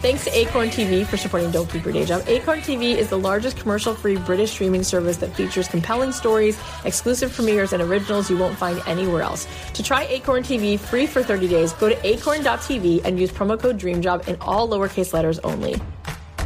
Thanks to Acorn TV for supporting Don't Keep Your Day Job. Acorn TV is the largest commercial free British streaming service that features compelling stories, exclusive premieres, and originals you won't find anywhere else. To try Acorn TV free for 30 days, go to acorn.tv and use promo code DREAMJOB in all lowercase letters only.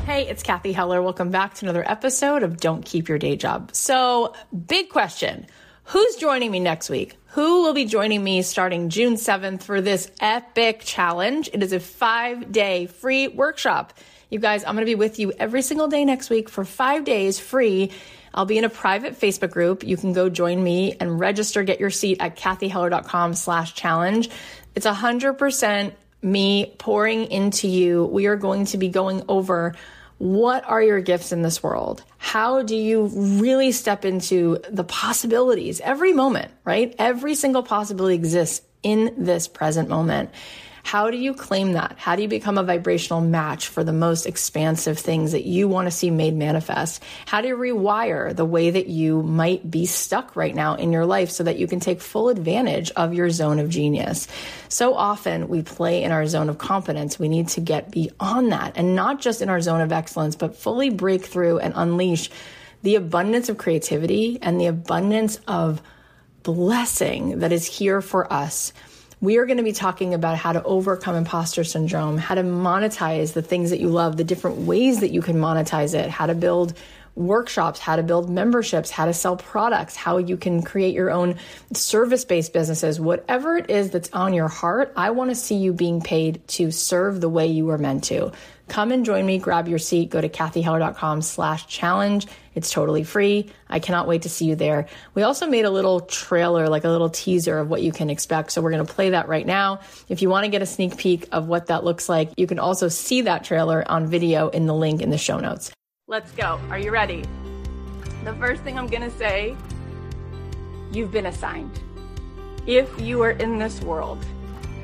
Hey, it's Cathy Heller. Welcome back to another episode of Don't Keep Your Day Job. So, big question. Who's joining me next week? Who will be joining me starting June 7th for this epic challenge? It is a five day free workshop. You guys, I'm going to be with you every single day next week for five days free. I'll be in a private Facebook group. You can go join me and register, get your seat at cathyheller.com slash challenge. It's a hundred percent me pouring into you. We are going to be going over what are your gifts in this world? How do you really step into the possibilities every moment, right? Every single possibility exists in this present moment. How do you claim that? How do you become a vibrational match for the most expansive things that you want to see made manifest? How do you rewire the way that you might be stuck right now in your life so that you can take full advantage of your zone of genius? So often we play in our zone of competence. We need to get beyond that and not just in our zone of excellence, but fully break through and unleash the abundance of creativity and the abundance of blessing that is here for us we are going to be talking about how to overcome imposter syndrome, how to monetize the things that you love, the different ways that you can monetize it, how to build workshops, how to build memberships, how to sell products, how you can create your own service based businesses, whatever it is that's on your heart. I want to see you being paid to serve the way you were meant to. Come and join me, grab your seat, go to cathyheller.com slash challenge. It's totally free. I cannot wait to see you there. We also made a little trailer, like a little teaser of what you can expect. So we're going to play that right now. If you want to get a sneak peek of what that looks like, you can also see that trailer on video in the link in the show notes. Let's go. Are you ready? The first thing I'm going to say, you've been assigned. If you are in this world,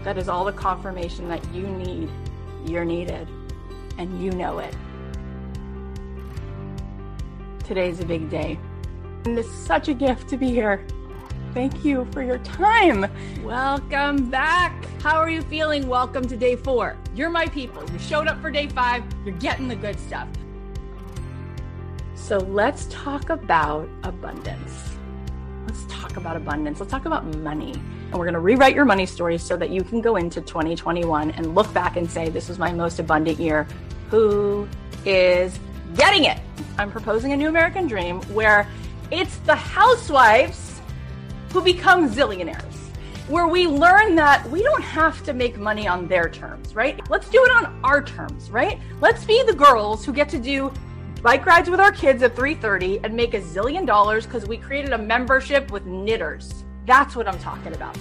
that is all the confirmation that you need. You're needed and you know it. Today's a big day. And it's such a gift to be here. Thank you for your time. Welcome back. How are you feeling? Welcome to day four. You're my people. You showed up for day five. You're getting the good stuff. So let's talk about abundance. Let's talk about abundance. Let's talk about money. And we're going to rewrite your money story so that you can go into 2021 and look back and say, this was my most abundant year who is getting it. I'm proposing a new American dream where it's the housewives who become zillionaires, where we learn that we don't have to make money on their terms, right? Let's do it on our terms, right? Let's be the girls who get to do bike rides with our kids at 3:30 and make a zillion dollars cuz we created a membership with knitters. That's what I'm talking about.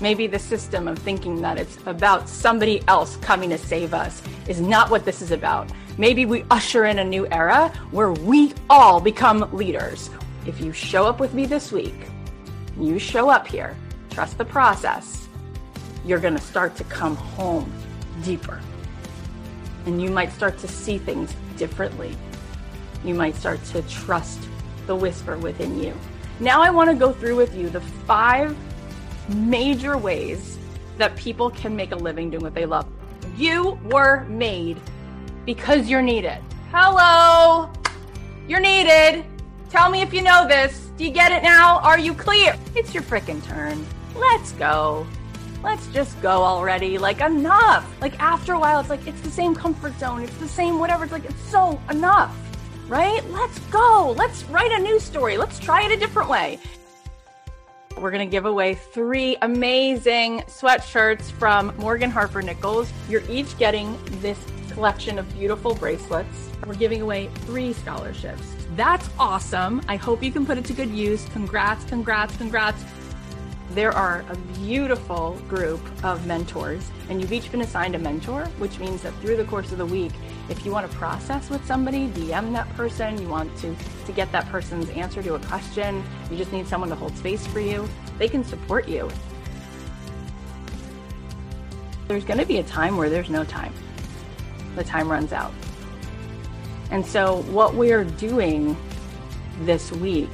Maybe the system of thinking that it's about somebody else coming to save us is not what this is about. Maybe we usher in a new era where we all become leaders. If you show up with me this week, you show up here, trust the process, you're going to start to come home deeper. And you might start to see things differently. You might start to trust the whisper within you. Now, I want to go through with you the five major ways that people can make a living doing what they love. You were made because you're needed. Hello! You're needed. Tell me if you know this. Do you get it now? Are you clear? It's your freaking turn. Let's go. let's just go already. Like, enough. Like, after a while, it's like, it's the same comfort zone. It's the same whatever. It's like, it's so enough, right? Let's go. Let's write a new story. Let's try it a different way. We're going to give away three amazing sweatshirts from Morgan Harper Nichols. You're each getting this collection of beautiful bracelets. We're giving away three scholarships. That's awesome. I hope you can put it to good use. Congrats, congrats, congrats. There are a beautiful group of mentors, and you've each been assigned a mentor, which means that through the course of the week, if you want to process with somebody, DM that person, you want to, to get that person's answer to a question, you just need someone to hold space for you, they can support you. There's going to be a time where there's no time. The time runs out. And so, what we're doing this week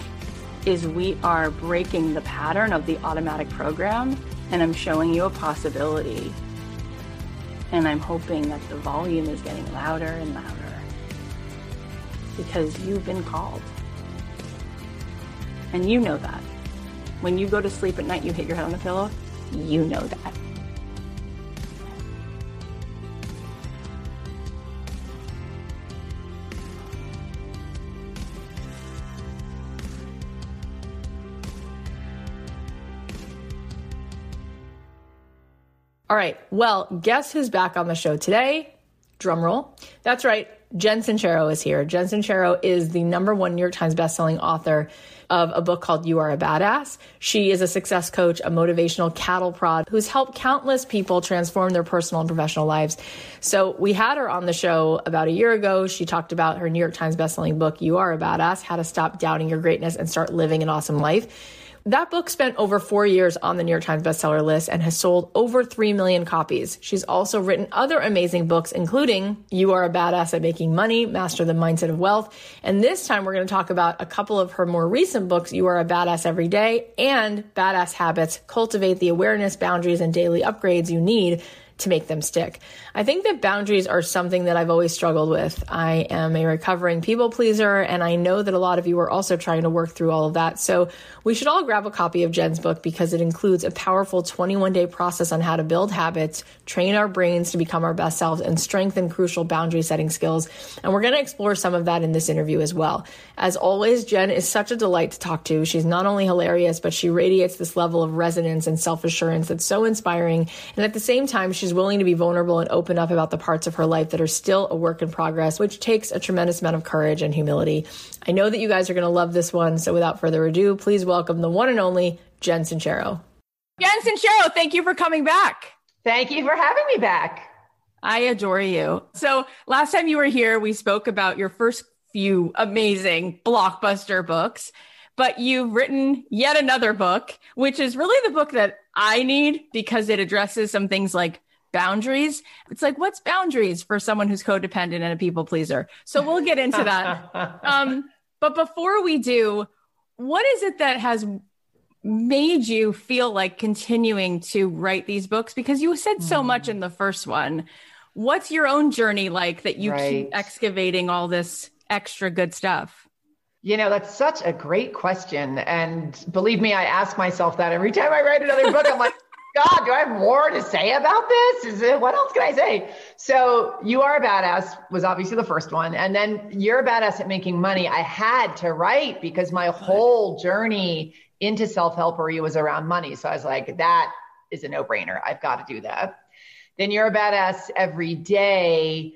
is we are breaking the pattern of the automatic program and I'm showing you a possibility. And I'm hoping that the volume is getting louder and louder because you've been called. And you know that. When you go to sleep at night, you hit your head on the pillow, you know that. All right. Well, guess who's back on the show today? Drum roll. That's right. Jen Sincero is here. Jen Sincero is the number one New York Times bestselling author of a book called You Are a Badass. She is a success coach, a motivational cattle prod who's helped countless people transform their personal and professional lives. So we had her on the show about a year ago. She talked about her New York Times bestselling book, You Are a Badass, how to stop doubting your greatness and start living an awesome life. That book spent over four years on the New York Times bestseller list and has sold over 3 million copies. She's also written other amazing books, including You Are a Badass at Making Money, Master the Mindset of Wealth. And this time we're going to talk about a couple of her more recent books, You Are a Badass Every Day and Badass Habits, Cultivate the Awareness, Boundaries, and Daily Upgrades you need to make them stick. I think that boundaries are something that I've always struggled with. I am a recovering people pleaser, and I know that a lot of you are also trying to work through all of that. So we should all grab a copy of Jen's book because it includes a powerful 21 day process on how to build habits, train our brains to become our best selves, and strengthen crucial boundary setting skills. And we're going to explore some of that in this interview as well. As always, Jen is such a delight to talk to. She's not only hilarious, but she radiates this level of resonance and self assurance that's so inspiring. And at the same time, she's willing to be vulnerable and open up about the parts of her life that are still a work in progress, which takes a tremendous amount of courage and humility. I know that you guys are going to love this one. So without further ado, please welcome the one and only Jen Sincero. Jen Sincero, thank you for coming back. Thank you for having me back. I adore you. So last time you were here, we spoke about your first few amazing blockbuster books, but you've written yet another book, which is really the book that I need because it addresses some things like boundaries. It's like, what's boundaries for someone who's codependent and a people pleaser? So we'll get into that. um, but before we do, what is it that has made you feel like continuing to write these books? Because you said so much mm. in the first one. What's your own journey like that you right. keep excavating all this extra good stuff? You know, that's such a great question. And believe me, I ask myself that every time I write another book. I'm like, God, do I have more to say about this? Is it what else can I say? So you are a badass was obviously the first one. And then you're a badass at making money. I had to write because my whole journey into self-helpery was around money. So I was like, that is a no-brainer. I've got to do that. Then you're a badass every day.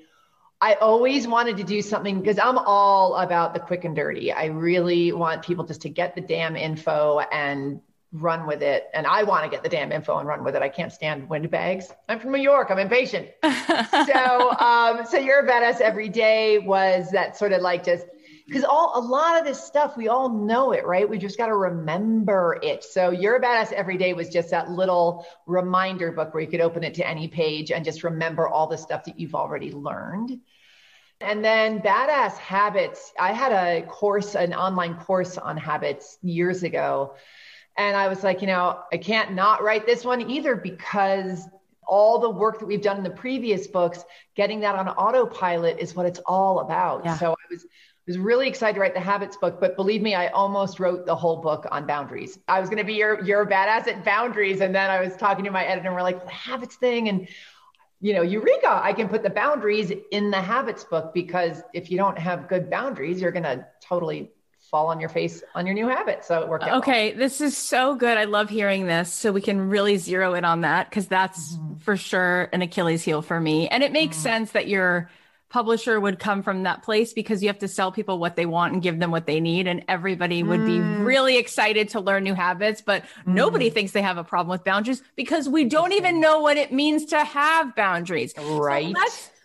I always wanted to do something because I'm all about the quick and dirty. I really want people just to get the damn info and run with it. And I want to get the damn info and run with it. I can't stand windbags. I'm from New York. I'm impatient. so, um, so you're a badass every day was that sort of like just because all a lot of this stuff we all know it, right? We just got to remember it. So you're a badass every day was just that little reminder book where you could open it to any page and just remember all the stuff that you've already learned. And then badass habits. I had a course, an online course on habits years ago and I was like, you know, I can't not write this one either because all the work that we've done in the previous books, getting that on autopilot is what it's all about. Yeah. So I was was really excited to write the habits book, but believe me, I almost wrote the whole book on boundaries. I was going to be your your badass at boundaries, and then I was talking to my editor, and we're like the habits thing, and you know, eureka! I can put the boundaries in the habits book because if you don't have good boundaries, you're going to totally fall on your face on your new habit. So it worked out. Okay, well. this is so good. I love hearing this. So we can really zero in on that because that's mm-hmm. for sure an Achilles heel for me. And it makes mm-hmm. sense that your publisher would come from that place because you have to sell people what they want and give them what they need. And everybody would mm. be really excited to learn new habits, but mm. nobody thinks they have a problem with boundaries because we don't even know what it means to have boundaries. Right. So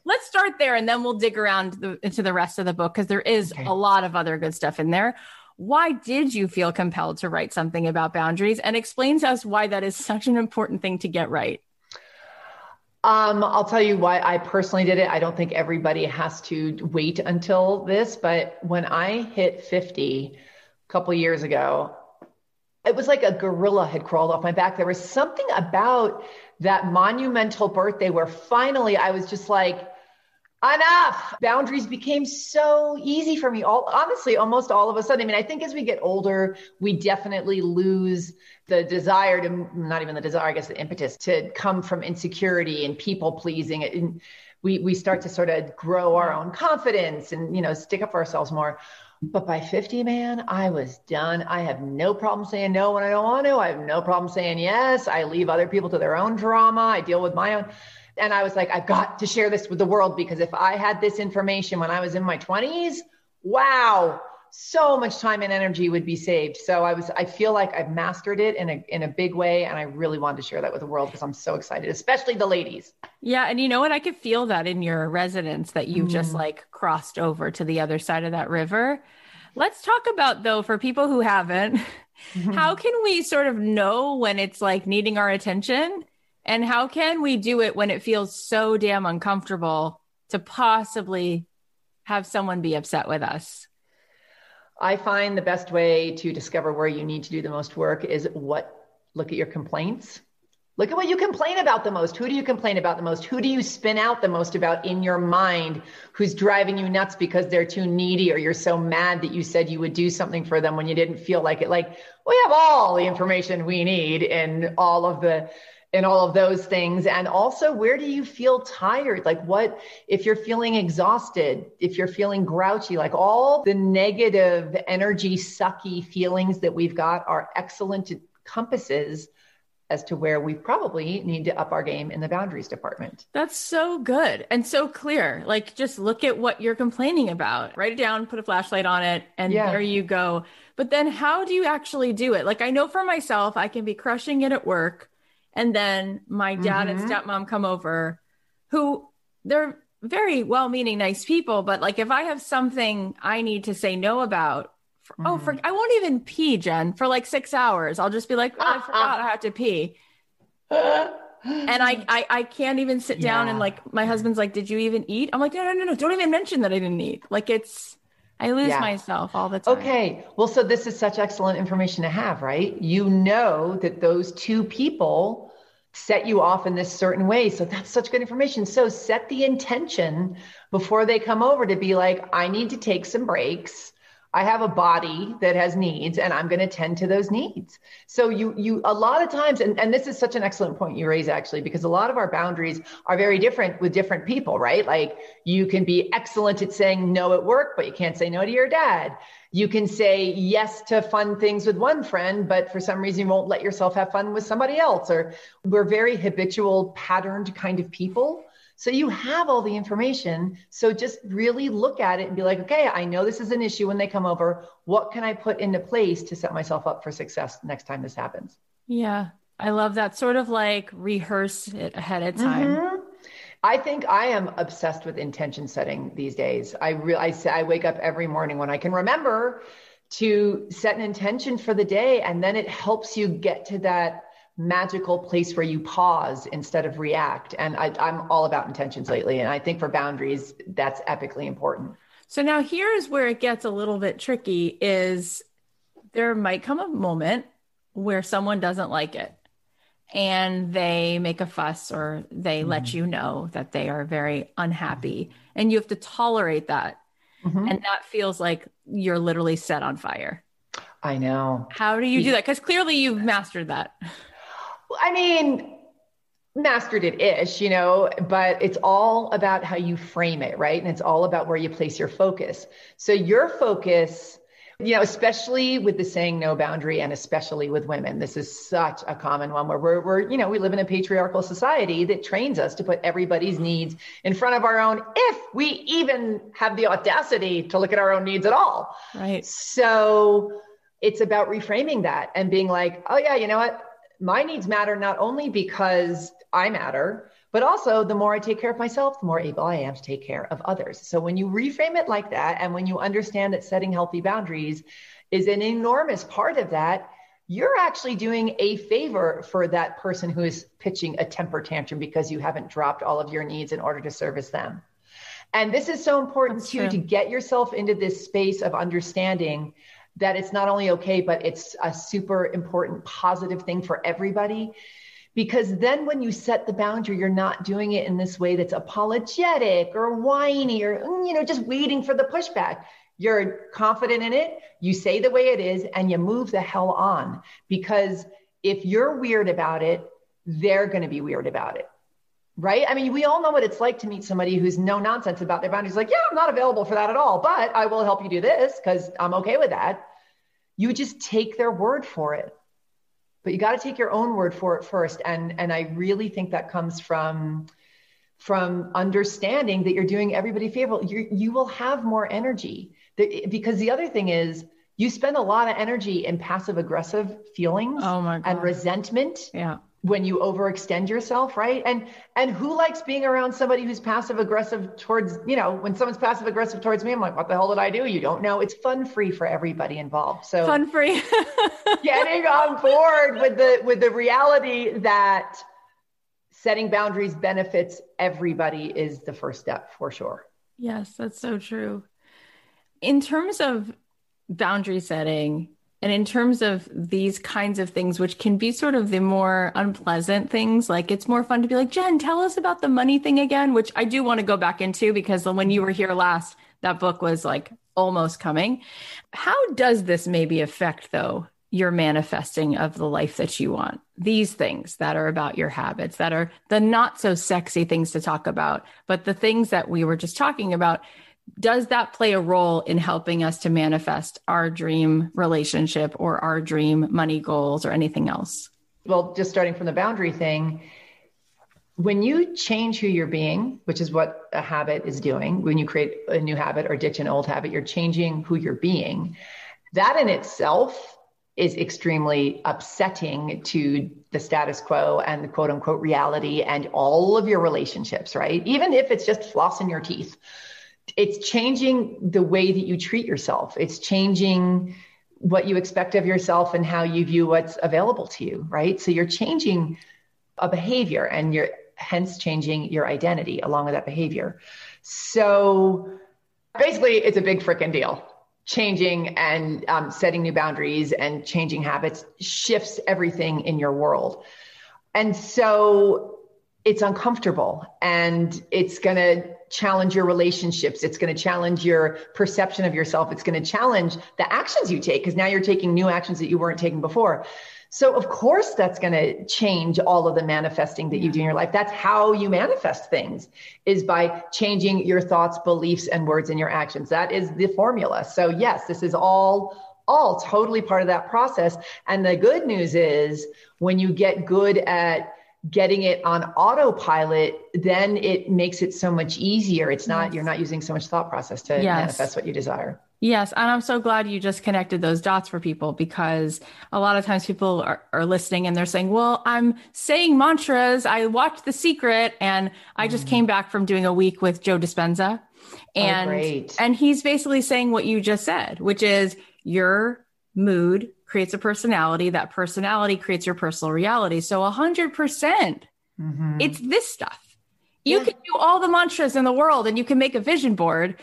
let's start there and then we'll dig around the, into the rest of the book because there is okay. a lot of other good stuff in there. Why did you feel compelled to write something about boundaries and explain to us why that is such an important thing to get right? Um, I'll tell you why I personally did it. I don't think everybody has to wait until this, but when I hit 50 a couple years ago, it was like a gorilla had crawled off my back. There was something about that monumental birthday where finally I was just like, enough. Boundaries became so easy for me. All honestly, almost all of a sudden. I mean, I think as we get older, we definitely lose the desire to not even the desire, I guess the impetus to come from insecurity and people pleasing. And we we start to sort of grow our own confidence and you know stick up for ourselves more. But by 50, man, I was done. I have no problem saying no when I don't want to. I have no problem saying yes. I leave other people to their own drama. I deal with my own. And I was like, I've got to share this with the world because if I had this information when I was in my 20s, wow, so much time and energy would be saved. So I was, I feel like I've mastered it in a in a big way, and I really wanted to share that with the world because I'm so excited, especially the ladies. Yeah, and you know what? I could feel that in your residence that you've mm. just like crossed over to the other side of that river. Let's talk about though for people who haven't, mm-hmm. how can we sort of know when it's like needing our attention, and how can we do it when it feels so damn uncomfortable to possibly have someone be upset with us? I find the best way to discover where you need to do the most work is what look at your complaints. Look at what you complain about the most. Who do you complain about the most? Who do you spin out the most about in your mind who's driving you nuts because they're too needy or you're so mad that you said you would do something for them when you didn't feel like it? Like, we have all the information we need and all of the and all of those things. And also, where do you feel tired? Like, what if you're feeling exhausted, if you're feeling grouchy, like all the negative energy sucky feelings that we've got are excellent compasses as to where we probably need to up our game in the boundaries department. That's so good and so clear. Like just look at what you're complaining about, write it down, put a flashlight on it, and yeah. there you go. But then how do you actually do it? Like I know for myself, I can be crushing it at work and then my dad mm-hmm. and stepmom come over who they're very well-meaning nice people but like if i have something i need to say no about for, mm-hmm. oh for mm-hmm. i won't even pee jen for like six hours i'll just be like oh, i forgot i have to pee and I, I i can't even sit down yeah. and like my husband's like did you even eat i'm like no no no no don't even mention that i didn't eat like it's I lose yeah. myself all the time. Okay. Well, so this is such excellent information to have, right? You know that those two people set you off in this certain way. So that's such good information. So set the intention before they come over to be like, I need to take some breaks. I have a body that has needs and I'm going to tend to those needs. So you you a lot of times and, and this is such an excellent point you raise actually because a lot of our boundaries are very different with different people, right? Like you can be excellent at saying no at work, but you can't say no to your dad. You can say yes to fun things with one friend, but for some reason you won't let yourself have fun with somebody else or we're very habitual patterned kind of people. So you have all the information. So just really look at it and be like, okay, I know this is an issue when they come over. What can I put into place to set myself up for success next time this happens? Yeah. I love that sort of like rehearse it ahead of time. Mm-hmm. I think I am obsessed with intention setting these days. I really, I, say I wake up every morning when I can remember to set an intention for the day, and then it helps you get to that magical place where you pause instead of react. And I, I'm all about intentions lately. And I think for boundaries, that's epically important. So now here's where it gets a little bit tricky is there might come a moment where someone doesn't like it and they make a fuss or they mm let you know that they are very unhappy and you have to tolerate that. Mm-hmm. And that feels like you're literally set on fire. I know. How do you do that? Because clearly you've mastered that. I mean, mastered it ish, you know, but it's all about how you frame it, right? And it's all about where you place your focus. So your focus, you know, especially with the saying no boundary and especially with women, this is such a common one where we're, we're, you know, we live in a patriarchal society that trains us to put everybody's needs in front of our own, if we even have the audacity to look at our own needs at all. Right. So it's about reframing that and being like, oh yeah, you know what? My needs matter not only because I matter, but also the more I take care of myself, the more able I am to take care of others. So when you reframe it like that, and when you understand that setting healthy boundaries is an enormous part of that, you're actually doing a favor for that person who is pitching a temper tantrum because you haven't dropped all of your needs in order to service them. And this is so important That's too true. to get yourself into this space of understanding that it's not only okay, but it's a super important positive thing for everybody. Because then when you set the boundary you're not doing it in this way that's apologetic or whiny or mm, you know just waiting for the pushback. You're confident in it you say the way it is and you move the hell on. Because if you're weird about it they're going to be weird about it. Right? I mean we all know what it's like to meet somebody who's no nonsense about their boundaries. Like yeah i'm not available for that at all but i will help you do this because i'm okay with that you just take their word for it. But you got to take your own word for it first. And and i really think that comes from from understanding that you're doing everybody a favor. You you will have more energy. Because the other thing is you spend a lot of energy in passive aggressive feelings oh and resentment yeah when you overextend yourself right? And and who likes being around somebody who's passive aggressive towards you know when someone's passive aggressive towards me i'm like what the hell did i do? You don't know. It's fun free for everybody involved. So fun free. getting on board with the with the reality that setting boundaries benefits everybody is the first step for sure. Yes that's so true. In terms of boundary setting and in terms of these kinds of things, which can be sort of the more unpleasant things, like it's more fun to be like, Jen, tell us about the money thing again, which I do want to go back into because when you were here last, that book was like almost coming. How does this maybe affect, though, your manifesting of the life that you want? These things that are about your habits, that are the not so sexy things to talk about, but the things that we were just talking about does that play a role in helping us to manifest our dream relationship or our dream money goals or anything else? Well, just starting from the boundary thing, when you change who you're being, which is what a habit is doing, when you create a new habit or ditch an old habit, you're changing who you're being. That in itself is extremely upsetting to the status quo and the quote unquote reality and all of your relationships, right? Even if it's just flossing your teeth it's changing the way that you treat yourself. It's changing what you expect of yourself and how you view what's available to you, right? So you're changing a behavior and you're hence changing your identity along with that behavior. So basically, it's a big freaking deal. Changing and um, setting new boundaries and changing habits shifts everything in your world. And so it's uncomfortable and it's going to challenge your relationships. It's going to challenge your perception of yourself. It's going to challenge the actions you take because now you're taking new actions that you weren't taking before. So of course that's going to change all of the manifesting that you do in your life. That's how you manifest things is by changing your thoughts, beliefs and words in your actions. That is the formula. So yes, this is all all totally part of that process. And the good news is when you get good at getting it on autopilot, then it makes it so much easier. It's not, you're not using so much thought process to yes. manifest what you desire. Yes. And I'm so glad you just connected those dots for people because a lot of times people are, are listening and they're saying, well, I'm saying mantras. I watched The Secret and I just mm. came back from doing a week with Joe Dispenza. Oh, and, oh, and he's basically saying what you just said, which is your mood creates a personality. That personality creates your personal reality. So a hundred percent, mm-hmm. it's this stuff. You yeah. can do all the mantras in the world and you can make a vision board.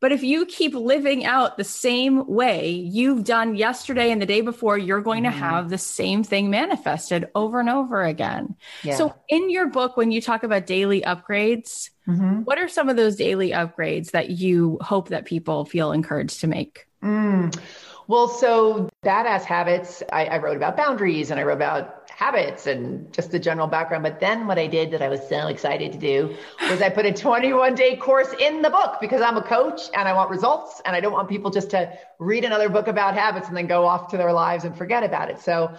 But if you keep living out the same way you've done yesterday and the day before, you're going mm-hmm. to have the same thing manifested over and over again. Yeah. So, in your book, when you talk about daily upgrades, Mm-hmm. What are some of those daily upgrades that you hope that people feel encouraged to make? Mm. Well, so badass habits, I, I, wrote about boundaries and I wrote about habits and just the general background. But then what I did that I was so excited to do was I put a 21 day course in the book because I'm a coach and I want results and I don't want people just to read another book about habits and then go off to their lives and forget about it. So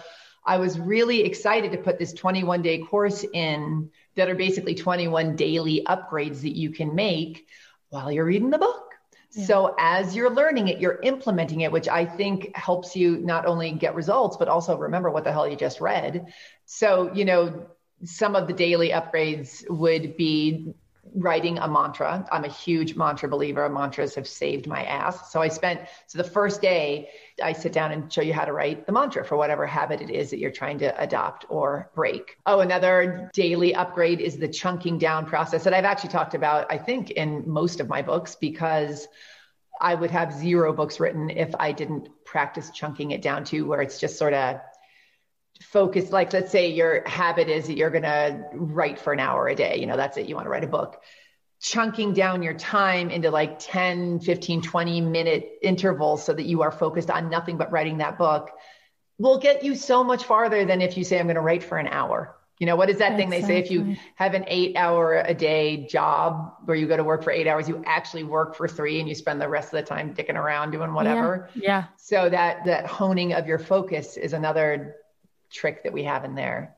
I was really excited to put this 21 day course in that are basically 21 daily upgrades that you can make while you're reading the book. So as you're learning it, you're implementing it, which I think helps you not only get results, but also remember what the hell you just read. So, you know, some of the daily upgrades would be writing a mantra. I'm a huge mantra believer. Mantras have saved my ass. So I spent, so the first day I sit down and show you how to write the mantra for whatever habit it is that you're trying to adopt or break. Oh, another daily upgrade is the chunking down process that I've actually talked about, I think, in most of my books because I would have zero books written if I didn't practice chunking it down to where it's just sort of focus like let's say your habit is that you're going to write for an hour a day you know that's it you want to write a book chunking down your time into like 10 15 20 minute intervals so that you are focused on nothing but writing that book will get you so much farther than if you say i'm going to write for an hour you know what is that exactly. thing they say if you have an eight hour a day job where you go to work for eight hours you actually work for three and you spend the rest of the time dicking around doing whatever yeah, yeah. so that that honing of your focus is another trick that we have in there.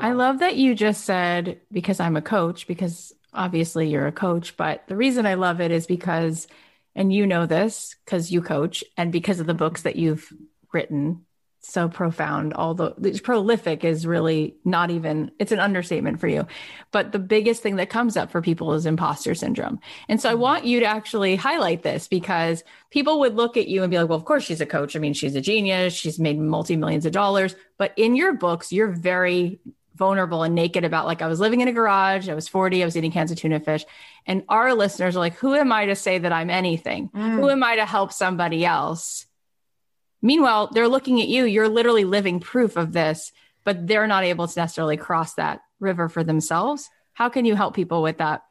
I love that you just said because I'm a coach, because obviously you're a coach, but the reason I love it is because, and you know this because you coach and because of the books that you've written so profound. Although it's prolific is really not even, it's an understatement for you. But the biggest thing that comes up for people is imposter syndrome. And so I mm-hmm. want you to actually highlight this because people would look at you and be like, well, of course she's a coach. I mean, she's a genius. She's made multi millions of dollars. But in your books, you're very vulnerable and naked about like I was living in a garage, I was 40, I was eating cans of tuna fish. And our listeners are like, who am I to say that I'm anything? Mm. Who am I to help somebody else? Meanwhile, they're looking at you. You're literally living proof of this, but they're not able to necessarily cross that river for themselves. How can you help people with that?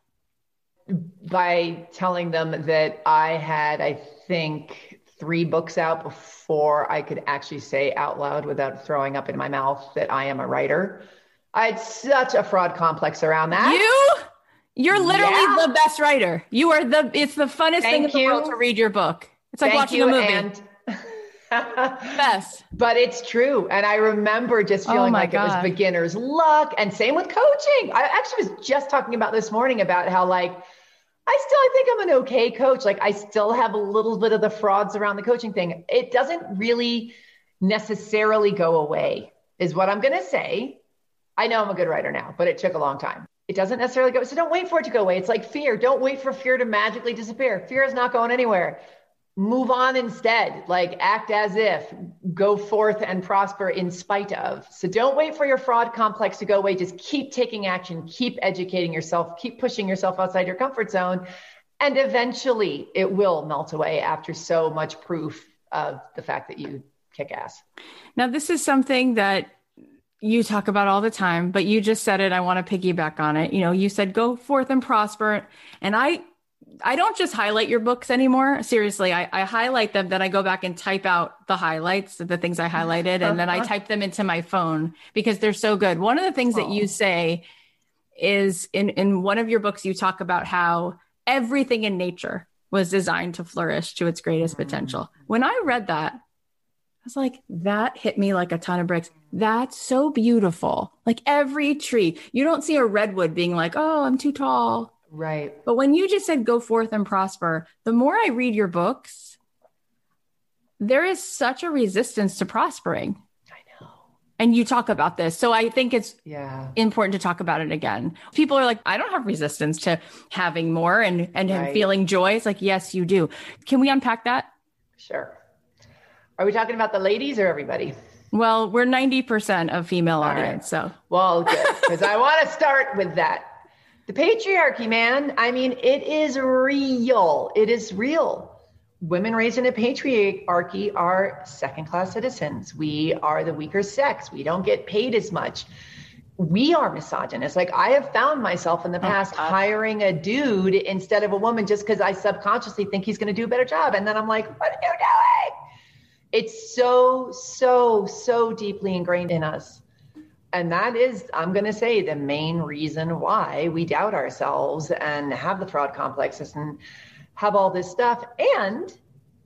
By telling them that I had, I think, three books out before I could actually say out loud without throwing up in my mouth that I am a writer. I had such a fraud complex around that. You? You're literally yeah. the best writer. You are the it's the funnest Thank thing in the world to read your book. It's like Thank watching you. a movie. And Best. But it's true. And I remember just oh feeling oh like God. it was beginner's luck. And same with coaching. I actually was just talking about this morning about how, like, I still I think I'm an okay coach. Like, I still have a little bit of the frauds around the coaching thing. It doesn't really necessarily go away, is what I'm going to say. I know I'm a good writer now, but it took a long time. It doesn't necessarily go. So don't wait for it to go away. It's like fear. Don't wait for fear to magically disappear. Fear is not going anywhere move on instead like act as if go forth and prosper in spite of. So don't wait for your fraud complex to go away. Just keep taking action keep educating yourself keep pushing yourself outside your comfort zone and eventually it will melt away after so much proof of the fact that you kick ass. Now this is something that you talk about all the time but you just said it. I want to piggyback on it. You know you said go forth and prosper. And i I don't just highlight your books anymore. Seriously, I, I, highlight them, then I go back and type out the highlights of the things I highlighted, and then I uh-huh. type them into my phone because they're so good. One of the things that you say is in, in one of your books, you talk about how everything in nature was designed to flourish to its greatest potential. Mm. When I read that, I was like, that hit me like a ton of bricks. That's so beautiful. Like every tree, you don't see a redwood being like, oh, I'm too tall Right. But when you just said go forth and prosper, the more I read your books, there is such a resistance to prospering. I know. And you talk about this. So I think it's yeah. important to talk about it again. People are like, I don't have resistance to having more and, and right. feeling joy. It's like, yes, you do. Can we unpack that? Sure. Are we talking about the ladies or everybody? Well, we're 90% of female All audience. Right. So, well. Because I want to start with that. The patriarchy, man. I mean, it is real. It is real. Women raised in a patriarchy are second class citizens. We are the weaker sex. We don't get paid as much. we are misogynist. Like I have found myself in the oh, past oh, hiring a dude instead of a woman just because I subconsciously think he's going to do a better job. And then I'm like, what are you doing? It's so, so, so deeply ingrained in us. And that is, I'm going to say, the main reason why we doubt ourselves and have the fraud complexes and have all this stuff. And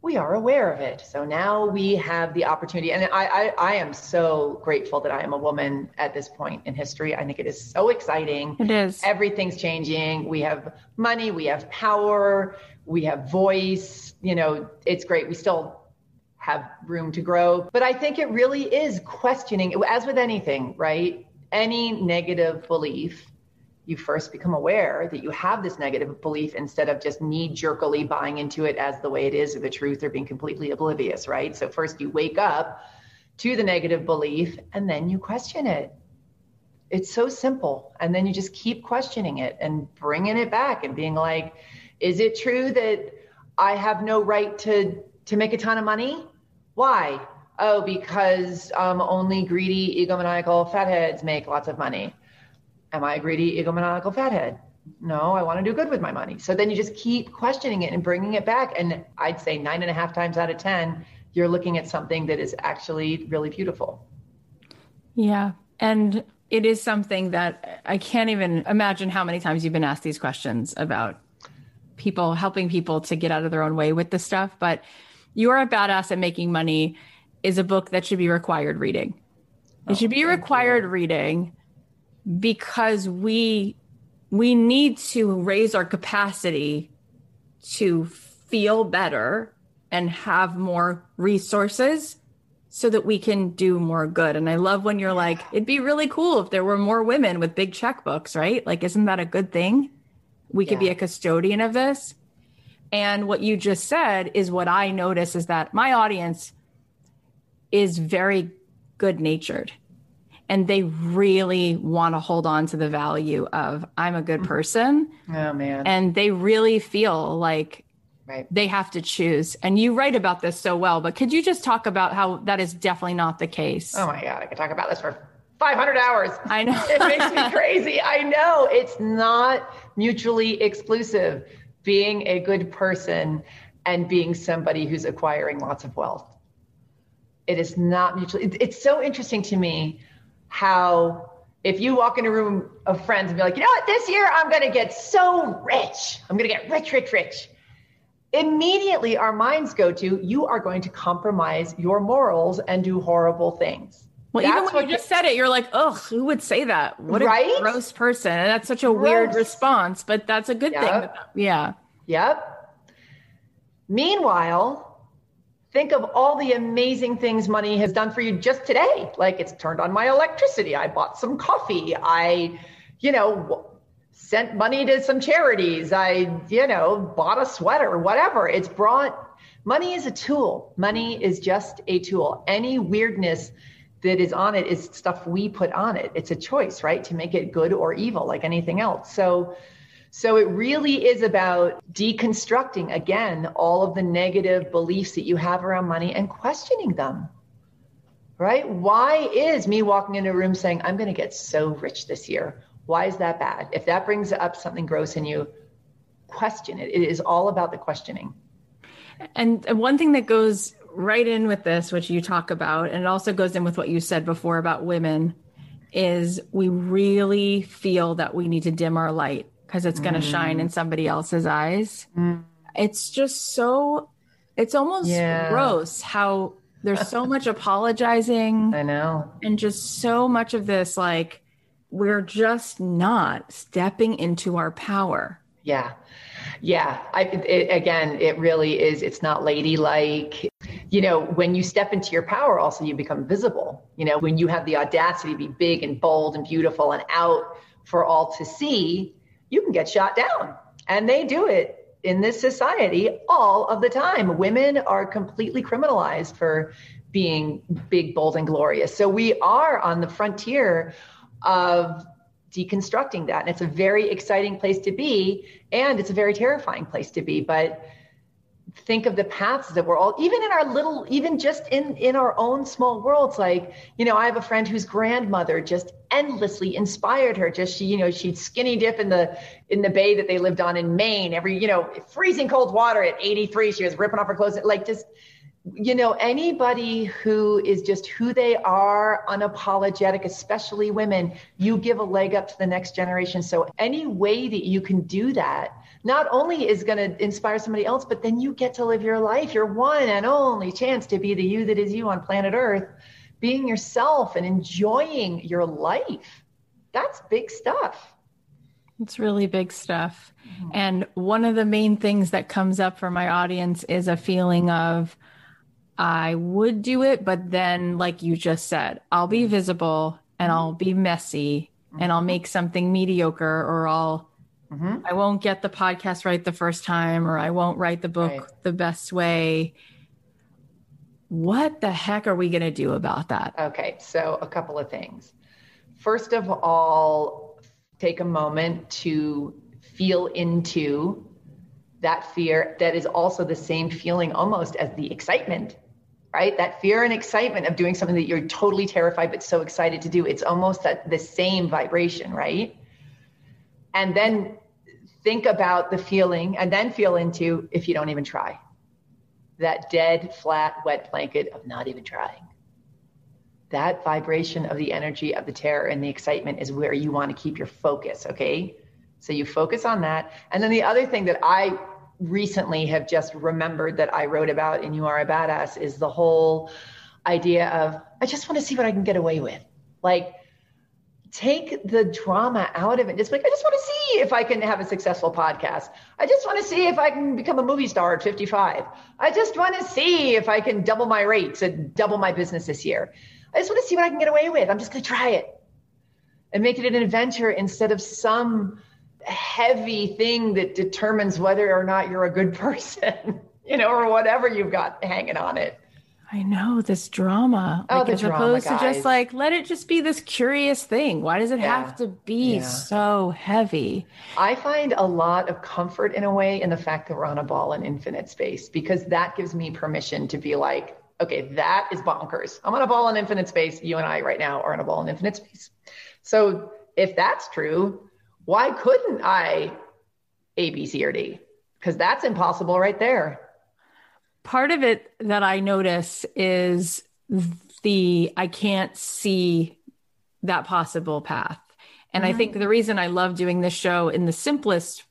we are aware of it. So now we have the opportunity. And I, I, I, am so grateful that I am a woman at this point in history. I think it is so exciting. It is. Everything's changing. We have money, we have power, we have voice. You know, it's great. We still have room to grow. But I think it really is questioning, as with anything, right? Any negative belief you first become aware that you have this negative belief instead of just knee jerkily buying into it as the way it is or the truth or being completely oblivious, right? So, first you wake up to the negative belief and then you question it. It's so simple. And then you just keep questioning it and bringing it back and being like, is it true that I have no right to, to make a ton of money? Why? Oh, because um, only greedy, egomaniacal fatheads make lots of money Am I a greedy, egomaniacal fathead? No, I want to do good with my money. So then you just keep questioning it and bringing it back. And I'd say nine and a half times out of 10, you're looking at something that is actually really beautiful. Yeah. And it is something that I can't even imagine how many times you've been asked these questions about people helping people to get out of their own way with this stuff. But You Are a Badass at Making Money is a book that should be required reading. It oh, should be required you. reading because we we need to raise our capacity to feel better and have more resources so that we can do more good. And I love when you're like, it'd be really cool if there were more women with big checkbooks, right? Like, isn't that a good thing? We could be a custodian of this. And what you just said is what I notice is that my audience is very good natured and they really want to hold on to the value of I'm a good mm-hmm. person. Oh man. And they really feel like right. they have to choose. And you write about this so well, but could you just talk about how that is definitely not the case? Oh my god, I could talk about this for 500 hours. I know. it makes me crazy. I know. It's not mutually exclusive being a good person and being somebody who's acquiring lots of wealth. It is not mutually it's so interesting to me how if you walk in a room of friends and be like, you know what, this year I'm going to get so rich. I'm going to get rich, rich, rich. Immediately our minds go to, you are going to compromise your morals and do horrible things. Well, that's even when you just said it, you're like, oh, who would say that? What a right? gross person. And that's such a gross. weird response, but that's a good yep. thing. Yeah. Yep. Meanwhile, Think of all the amazing things money has done for you just today. Like it's turned on my electricity. I bought some coffee. I, you know, sent money to some charities. I, you know, bought a sweater, whatever. It's brought money is a tool. Money is just a tool. Any weirdness that is on it is stuff we put on it. It's a choice, right? To make it good or evil, like anything else. So, so it really is about deconstructing again all of the negative beliefs that you have around money and questioning them. Right? Why is me walking into a room saying, I'm going to get so rich this year? Why is that bad? If that brings up something gross in you, question it. It is all about the questioning. And one thing that goes right in with this, which you talk about, and it also goes in with what you said before about women, is we really feel that we need to dim our light because it's going to mm. shine in somebody else's eyes. Mm. It's just so, it's almost yeah. gross how there's so much apologizing. I know. And just so much of this, like, we're just not stepping into our power. Yeah. Yeah. I, it, again, it really is. It's not ladylike. You know, when you step into your power, also you become visible. You know, when you have the audacity to be big and bold and beautiful and out for all to see, you can get shot down. And they do it in this society all of the time. Women are completely criminalized for being big, bold, and glorious. So we are on the frontier of deconstructing that. And it's a very exciting place to be. And it's a very terrifying place to be. But think of the paths that we're all even in our little even just in in our own small worlds like you know i have a friend whose grandmother just endlessly inspired her. Just she you know she'd skinny dip in the in the bay that they lived on in maine every you know freezing cold water at 83 she was ripping off her clothes. Like just you know anybody who is just who they are unapologetic especially women you give a leg up to the next generation. So any way that you can do that not only is going to inspire somebody else, but then you get to live your life, your one and only chance to be the you that is you on planet Earth, being yourself and enjoying your life. That's big stuff. It's really big stuff. Mm-hmm. And one of the main things that comes up for my audience is a feeling of, I would do it, but then, like you just said, I'll be visible and I'll be messy and I'll mm-hmm. make something mediocre or I'll Mm-hmm. I won't get the podcast right the first time, or I won't write the book right. the best way. What the heck are we going to do about that? Okay, so a couple of things. First of all, take a moment to feel into that fear that is also the same feeling almost as the excitement right that fear and excitement of doing something that you're totally terrified but so excited to do it's almost that the same vibration right and then think about the feeling and then feel into if you don't even try that dead, flat, wet blanket of not even trying. That vibration of the energy of the terror and the excitement is where you want to keep your focus. Okay. So you focus on that. And then the other thing that I recently have just remembered that I wrote about in You Are a Badass is the whole idea of I just want to see what I can get away with. Like, take the drama out of it. Just like, I just want to see if I can have a successful podcast. I just want to see if I can become a movie star at 55. I just want to see if I can double my rates and double my business this year. I just want to see what I can get away with. I'm just going to try it and make it an adventure instead of some heavy thing that determines whether or not you're a good person, you know, or whatever you've got hanging on it. I know this drama. Oh, like, the as drama, opposed guys. to just like let it just be this curious thing. Why does it yeah. have to be yeah. so heavy? I find a lot of comfort in a way in the fact that we're on a ball in infinite space because that gives me permission to be like, okay, that is bonkers. I'm on a ball in infinite space. You and I right now are on a ball in infinite space. So if that's true, why couldn't I A, B, C, or D? Because that's impossible right there part of it that I notice is the I can't see that possible path. And mm-hmm. I think the reason I love doing this show in the simplest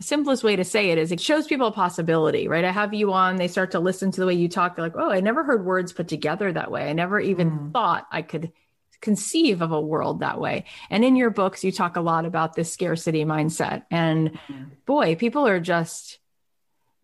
simplest way to say it is it shows people a possibility, right? I have you on, they start to listen to the way you talk. They're like, oh, I never heard words put together that way. I never even mm. thought I could conceive of a world that way. And in your books, you talk a lot about this scarcity mindset. And mm. boy, people are just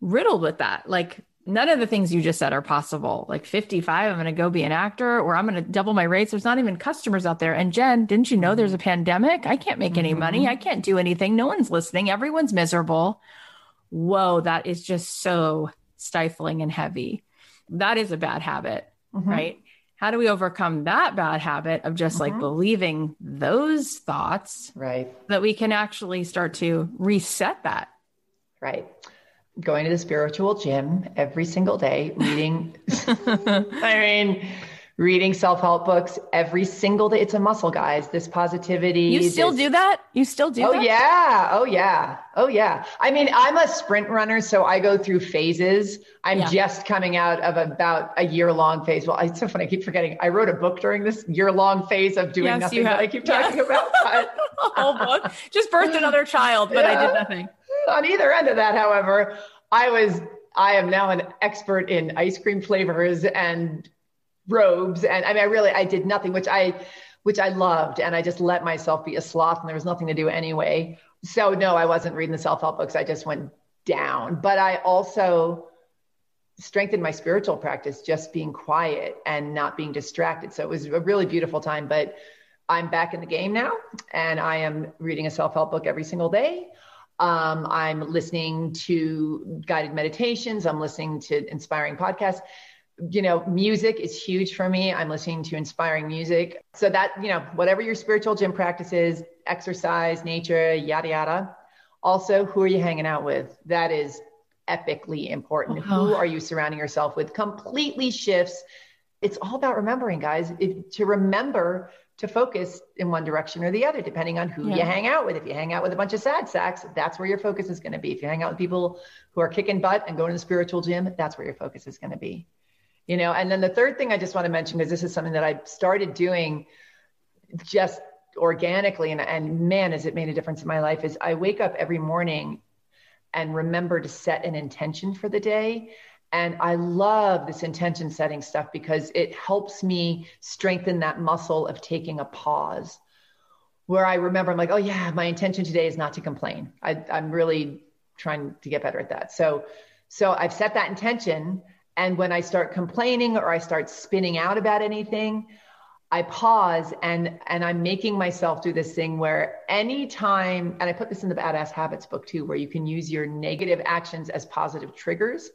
riddled with that. Like none of the things you just said are possible. Like 55, I'm going to go be an actor or I'm going to double my rates. There's not even customers out there. And Jen, didn't you know there's a pandemic? I can't make any mm-hmm. money. I can't do anything. No one's listening. Everyone's miserable. Whoa, that is just so stifling and heavy. That is a bad habit, mm-hmm. right? How do we overcome that bad habit of just mm-hmm. like believing those thoughts? Right. That we can actually start to reset that. Right going to the spiritual gym every single day, reading, I mean, reading self-help books every single day. It's a muscle, guys. This positivity. You still this... do that? You still do oh, that? yeah. Oh yeah. Oh yeah. I mean, I'm a sprint runner, so I go through phases. I'm yeah. just coming out of about a year long phase. Well, it's so funny. I keep forgetting. I wrote a book during this year long phase of doing yes, nothing that I keep talking yes. about. But... whole book. Just birthed another child, but yeah. I did nothing on either end of that, however, I was I am now an expert in ice cream flavors and robes. And I mean I really I did nothing, which I which I loved. And I just let myself be a sloth and there was nothing to do anyway. So no, I wasn't reading the self-help books. I just went down. But I also strengthened my spiritual practice just being quiet and not being distracted. So it was a really beautiful time. But I'm back in the game now and I am reading a self-help book every single day. Um, I'm listening to guided meditations. I'm listening to inspiring podcasts. You know, music is huge for me. I'm listening to inspiring music. So that, you know, whatever your spiritual gym practice is, exercise, nature, yada, yada. Also, who are you hanging out with? That is epically important. Who are you surrounding yourself with? Completely shifts. It's all about remembering, guys. To remember to focus in one direction or the other, depending on who yeah. you hang out with. If you hang out with a bunch of sad sacks, that's where your focus is going to be. If you hang out with people who are kicking butt and going to the spiritual gym, that's where your focus is going to be. You know, and then the third thing I just want to mention, because this is something that I started doing just organically, and, and man, has it made a difference in my life, is I wake up every morning and remember to set an intention for the day. And I love this intention setting stuff because it helps me strengthen that muscle of taking a pause where I remember I'm like, oh yeah, my intention today is not to complain. I, I'm really trying to get better at that. So, so I've set that intention. And when I start complaining or I start spinning out about anything, I pause and and I'm making myself do this thing where anytime, and I put this in the Badass Habits book too, where you can use your negative actions as positive triggers.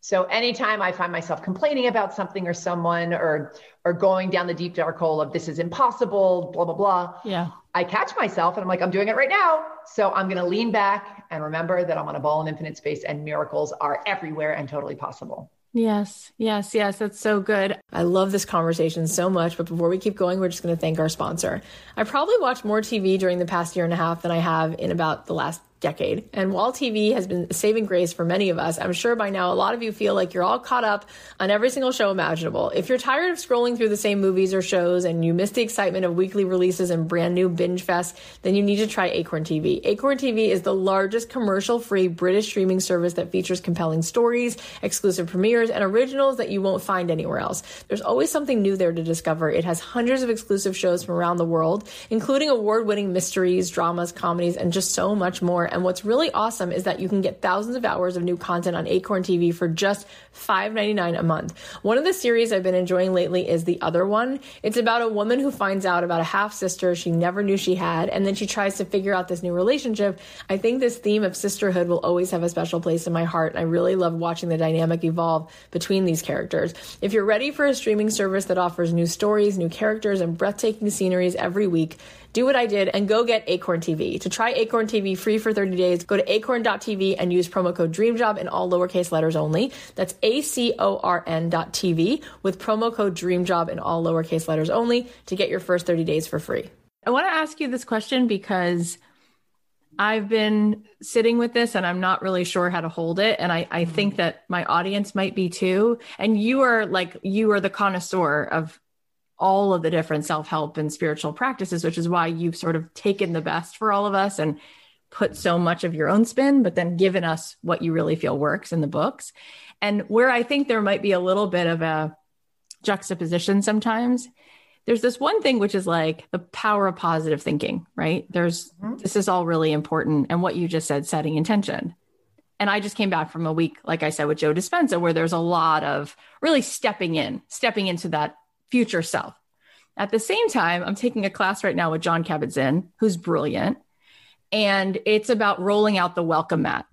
So anytime I find myself complaining about something or someone or or going down the deep dark hole of this is impossible, blah blah blah. Yeah. I catch myself and I'm like, I'm doing it right now. So I'm gonna lean back and remember that I'm on a ball in infinite space and miracles are everywhere and totally possible. Yes, yes, yes. That's so good. I love this conversation so much. But before we keep going, we're just going to thank our sponsor. I probably watched more TV during the past year and a half than I have in about the last decade. And while TV has been saving grace for many of us, I'm sure by now a lot of you feel like you're all caught up on every single show imaginable. If you're tired of scrolling through the same movies or shows and you miss the excitement of weekly releases and brand new binge fest, then you need to try Acorn TV. Acorn TV is the largest commercial free British streaming service that features compelling stories, exclusive premieres, and originals that you won't find anywhere else. There's always something new there to discover. It has hundreds of exclusive shows from around the world, including award winning mysteries, dramas, comedies, and just so much more. And what's really awesome is that you can get thousands of hours of new content on Acorn TV for just $5.99 a month. One of the series I've been enjoying lately is The Other One. It's about a woman who finds out about a half sister she never knew she had, and then she tries to figure out this new relationship. I think this theme of sisterhood will always have a special place in my heart, and I really love watching the dynamic evolve between these characters. If you're ready for a streaming service that offers new stories, new characters, and breathtaking sceneries every week, do what I did and go get Acorn TV. To try Acorn TV free for 30 days, go to acorn.tv and use promo code DREAMJOB in all lowercase letters only. That's A-C-O-R-N.tv with promo code DREAMJOB in all lowercase letters only to get your first 30 days for free. I want to ask you this question because I've been sitting with this and I'm not really sure how to hold it. And I, I think that my audience might be too. And you are like, you are the connoisseur of all of the different self-help and spiritual practices which is why you've sort of taken the best for all of us and put so much of your own spin but then given us what you really feel works in the books. And where i think there might be a little bit of a juxtaposition sometimes there's this one thing which is like the power of positive thinking right? There's mm-hmm. this is all really important. And what you just said setting intention. And I just came back from a week, like I said, with Joe Dispenza, where there's a lot of really stepping in, stepping into that future self. At the same time, I'm taking a class right now with Jon Kabat-Zinn, who's brilliant. And it's about rolling out the welcome mat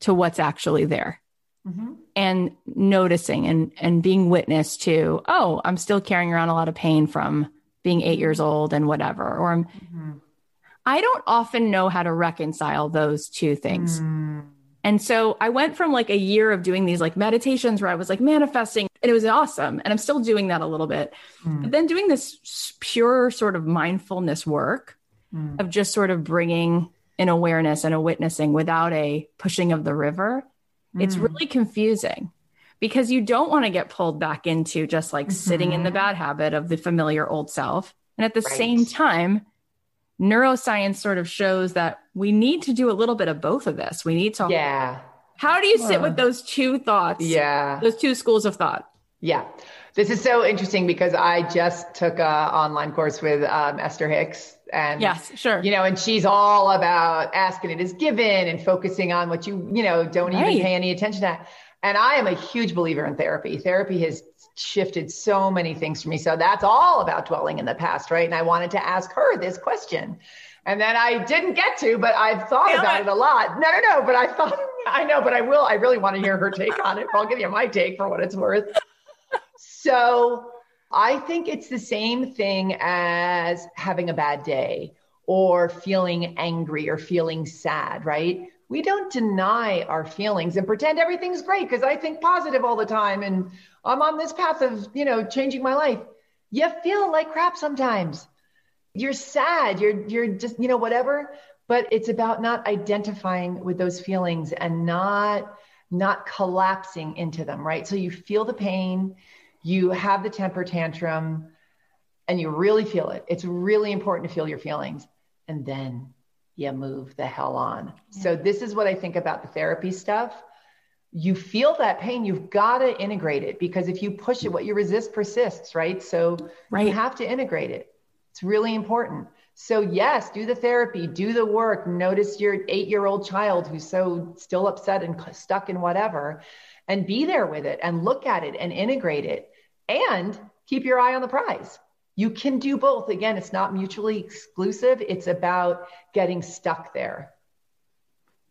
to what's actually there mm-hmm. and noticing and, and being witness to, oh, I'm still carrying around a lot of pain from being eight years old and whatever. Or I'm, mm-hmm. I don't often know how to reconcile those two things. Mm. And so I went from like a year of doing these like meditations where I was like manifesting and it was awesome. And I'm still doing that a little bit. Mm. But then doing this pure sort of mindfulness work mm. of just sort of bringing an awareness and a witnessing without a pushing of the river, mm. it's really confusing because you don't want to get pulled back into just like mm-hmm. sitting in the mm-hmm. bad habit of the familiar old self. And at the right. same time, neuroscience sort of shows that we need to do a little bit of both of this. We need to. Yeah. How do you sit with those two thoughts? Yeah. Those two schools of thought. Yeah. This is so interesting because I just took a online course with um, Esther Hicks and yes, sure. You know, and she's all about asking it is given and focusing on what you, you know, don't right. even pay any attention to. And I am a huge believer in therapy. Therapy has shifted so many things for me. So that's all about dwelling in the past, right? And I wanted to ask her this question. And then I didn't get to, but I've thought Damn about it. it a lot. No, no, no. But I thought, I know, but I will. I really want to hear her take on it. I'll give you my take for what it's worth. So I think it's the same thing as having a bad day or feeling angry or feeling sad, right? we don't deny our feelings and pretend everything's great because I think positive all the time and I'm on this path of, you know, changing my life. You feel like crap sometimes. You're sad, you're you're just, you know, whatever, but it's about not identifying with those feelings and not not collapsing into them, right? So you feel the pain, you have the temper tantrum, and you really feel it. It's really important to feel your feelings. And then you move the hell on. Yeah. So, this is what I think about the therapy stuff. You feel that pain, you've got to integrate it because if you push it, what you resist persists, right? So, right. you have to integrate it. It's really important. So, yes, do the therapy, do the work. Notice your eight year old child who's so still upset and stuck in whatever, and be there with it and look at it and integrate it and keep your eye on the prize. You can do both. Again, it's not mutually exclusive, it's about getting stuck there.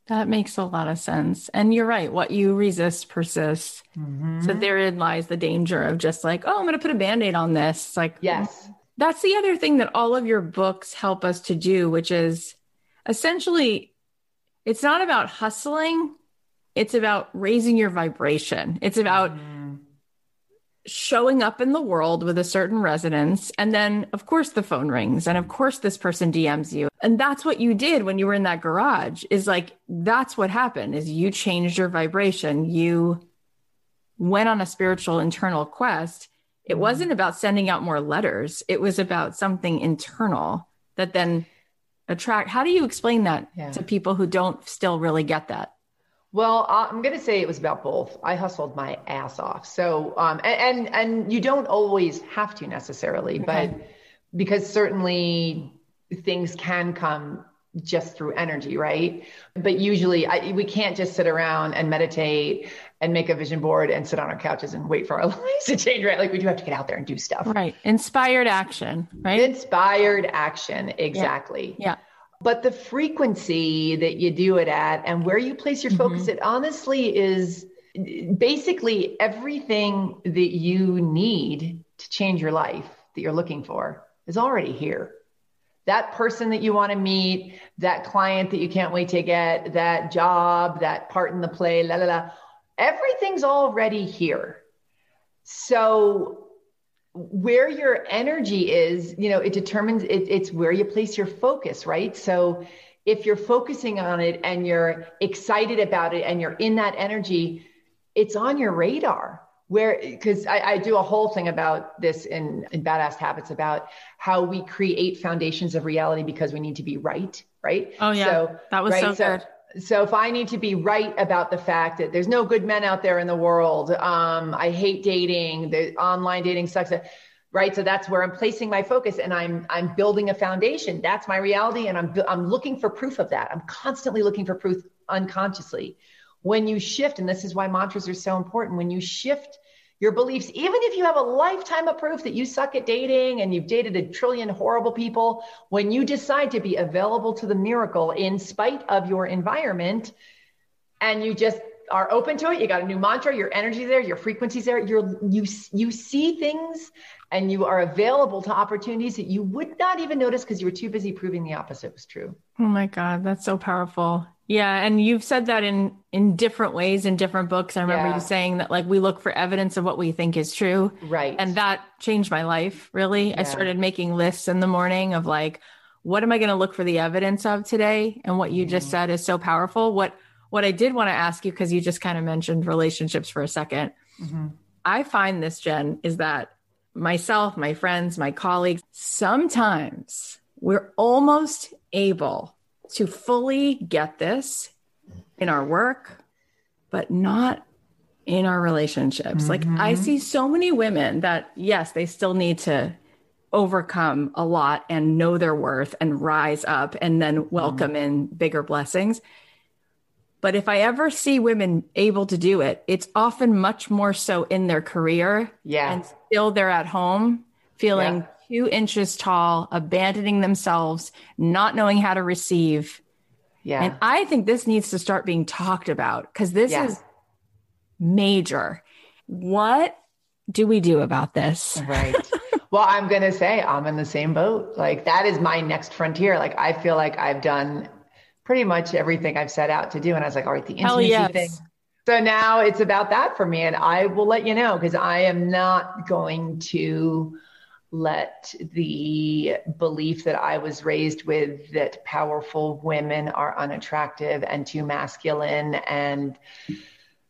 That makes a lot of sense. And you're right. What you resist persists. Mm-hmm. So therein lies the danger of just like, oh, I'm going to put a band aid on this. It's like, yes. That's the other thing that all of your books help us to do, which is essentially, it's not about hustling, it's about raising your vibration. It's about mm-hmm showing up in the world with a certain resonance. And then, of course, the phone rings. And of course, this person DMs you. And that's what you did when you were in that garage is like, that's what happened is you changed your vibration. You went on a spiritual internal quest. It mm-hmm. wasn't about sending out more letters. It was about something internal that then attract. How do you explain that yeah. to people who don't still really get that? Well, I'm going to say it was about both. I hustled my ass off. So, um, and, and, and you don't always have to necessarily, okay. but because certainly things can come just through energy, right? But usually I, we can't just sit around and meditate and make a vision board and sit on our couches and wait for our lives to change, right? Like we do have to get out there and do stuff. Right. Inspired action, right? Inspired action. Exactly. yeah. yeah but the frequency that you do it at and where you place your focus mm-hmm. it honestly is basically everything that you need to change your life that you're looking for is already here that person that you want to meet that client that you can't wait to get that job that part in the play la la la everything's already here so where your energy is, you know, it determines it, it's where you place your focus, right? So if you're focusing on it and you're excited about it and you're in that energy, it's on your radar. Where, because I, I, do a whole thing about this in, in Badass Habits about how we create foundations of reality because we need to be right, right? Oh, yeah. So, that was right? so, good so if I need to be right about the fact that there's no good men out there in the world, um, I hate dating, the online dating sucks, right? So that's where I'm placing my focus, and I'm I'm building a foundation. That's my reality, and I'm I'm looking for proof of that. I'm constantly looking for proof unconsciously. When you shift, and this is why mantras are so important. When you shift your beliefs, even if you have a lifetime of proof that you suck at dating and you've dated a trillion horrible people, when you decide to be available to the miracle in spite of your environment, and you just are open to it, you got a new mantra, your energy there, your frequencies there, you're you you see things and you are available to opportunities that you would not even notice because you were too busy proving the opposite was true. Oh my God, that's so powerful. Yeah, and you've said that in in different ways in different books. I remember yeah. you saying that like we look for evidence of what we think is true. Right. And that changed my life, really. Yeah. I started making lists in the morning of like what am I going to look for the evidence of today? And what you mm-hmm. just said is so powerful. What what I did want to ask you because you just kind of mentioned relationships for a 2nd mm-hmm. I find this Jen is that myself, my friends, my colleagues, sometimes we're almost able to fully get this in our work, but not in our relationships. Mm-hmm. Like I mm-hmm. see so many women that, yes, they still need to overcome a lot and know their worth and rise up and then welcome mm-hmm. in bigger blessings. But if I ever see women able to do it, it's often much more so in their career. Yeah. And still they're at home feeling yeah two inches tall, abandoning themselves, not knowing how to receive. Yeah. And I think this needs to start being talked about because this yeah. is major. What do we do about this? Right. well, I'm going to say I'm in the same boat. Like, that is my next frontier. Like, I feel like I've done pretty much everything I've set out to do. And I was like, all right, the intimacy yes. thing. So now it's about that for me. And I will let you know because I am not going to let the belief that I was raised with that powerful women are unattractive and too masculine and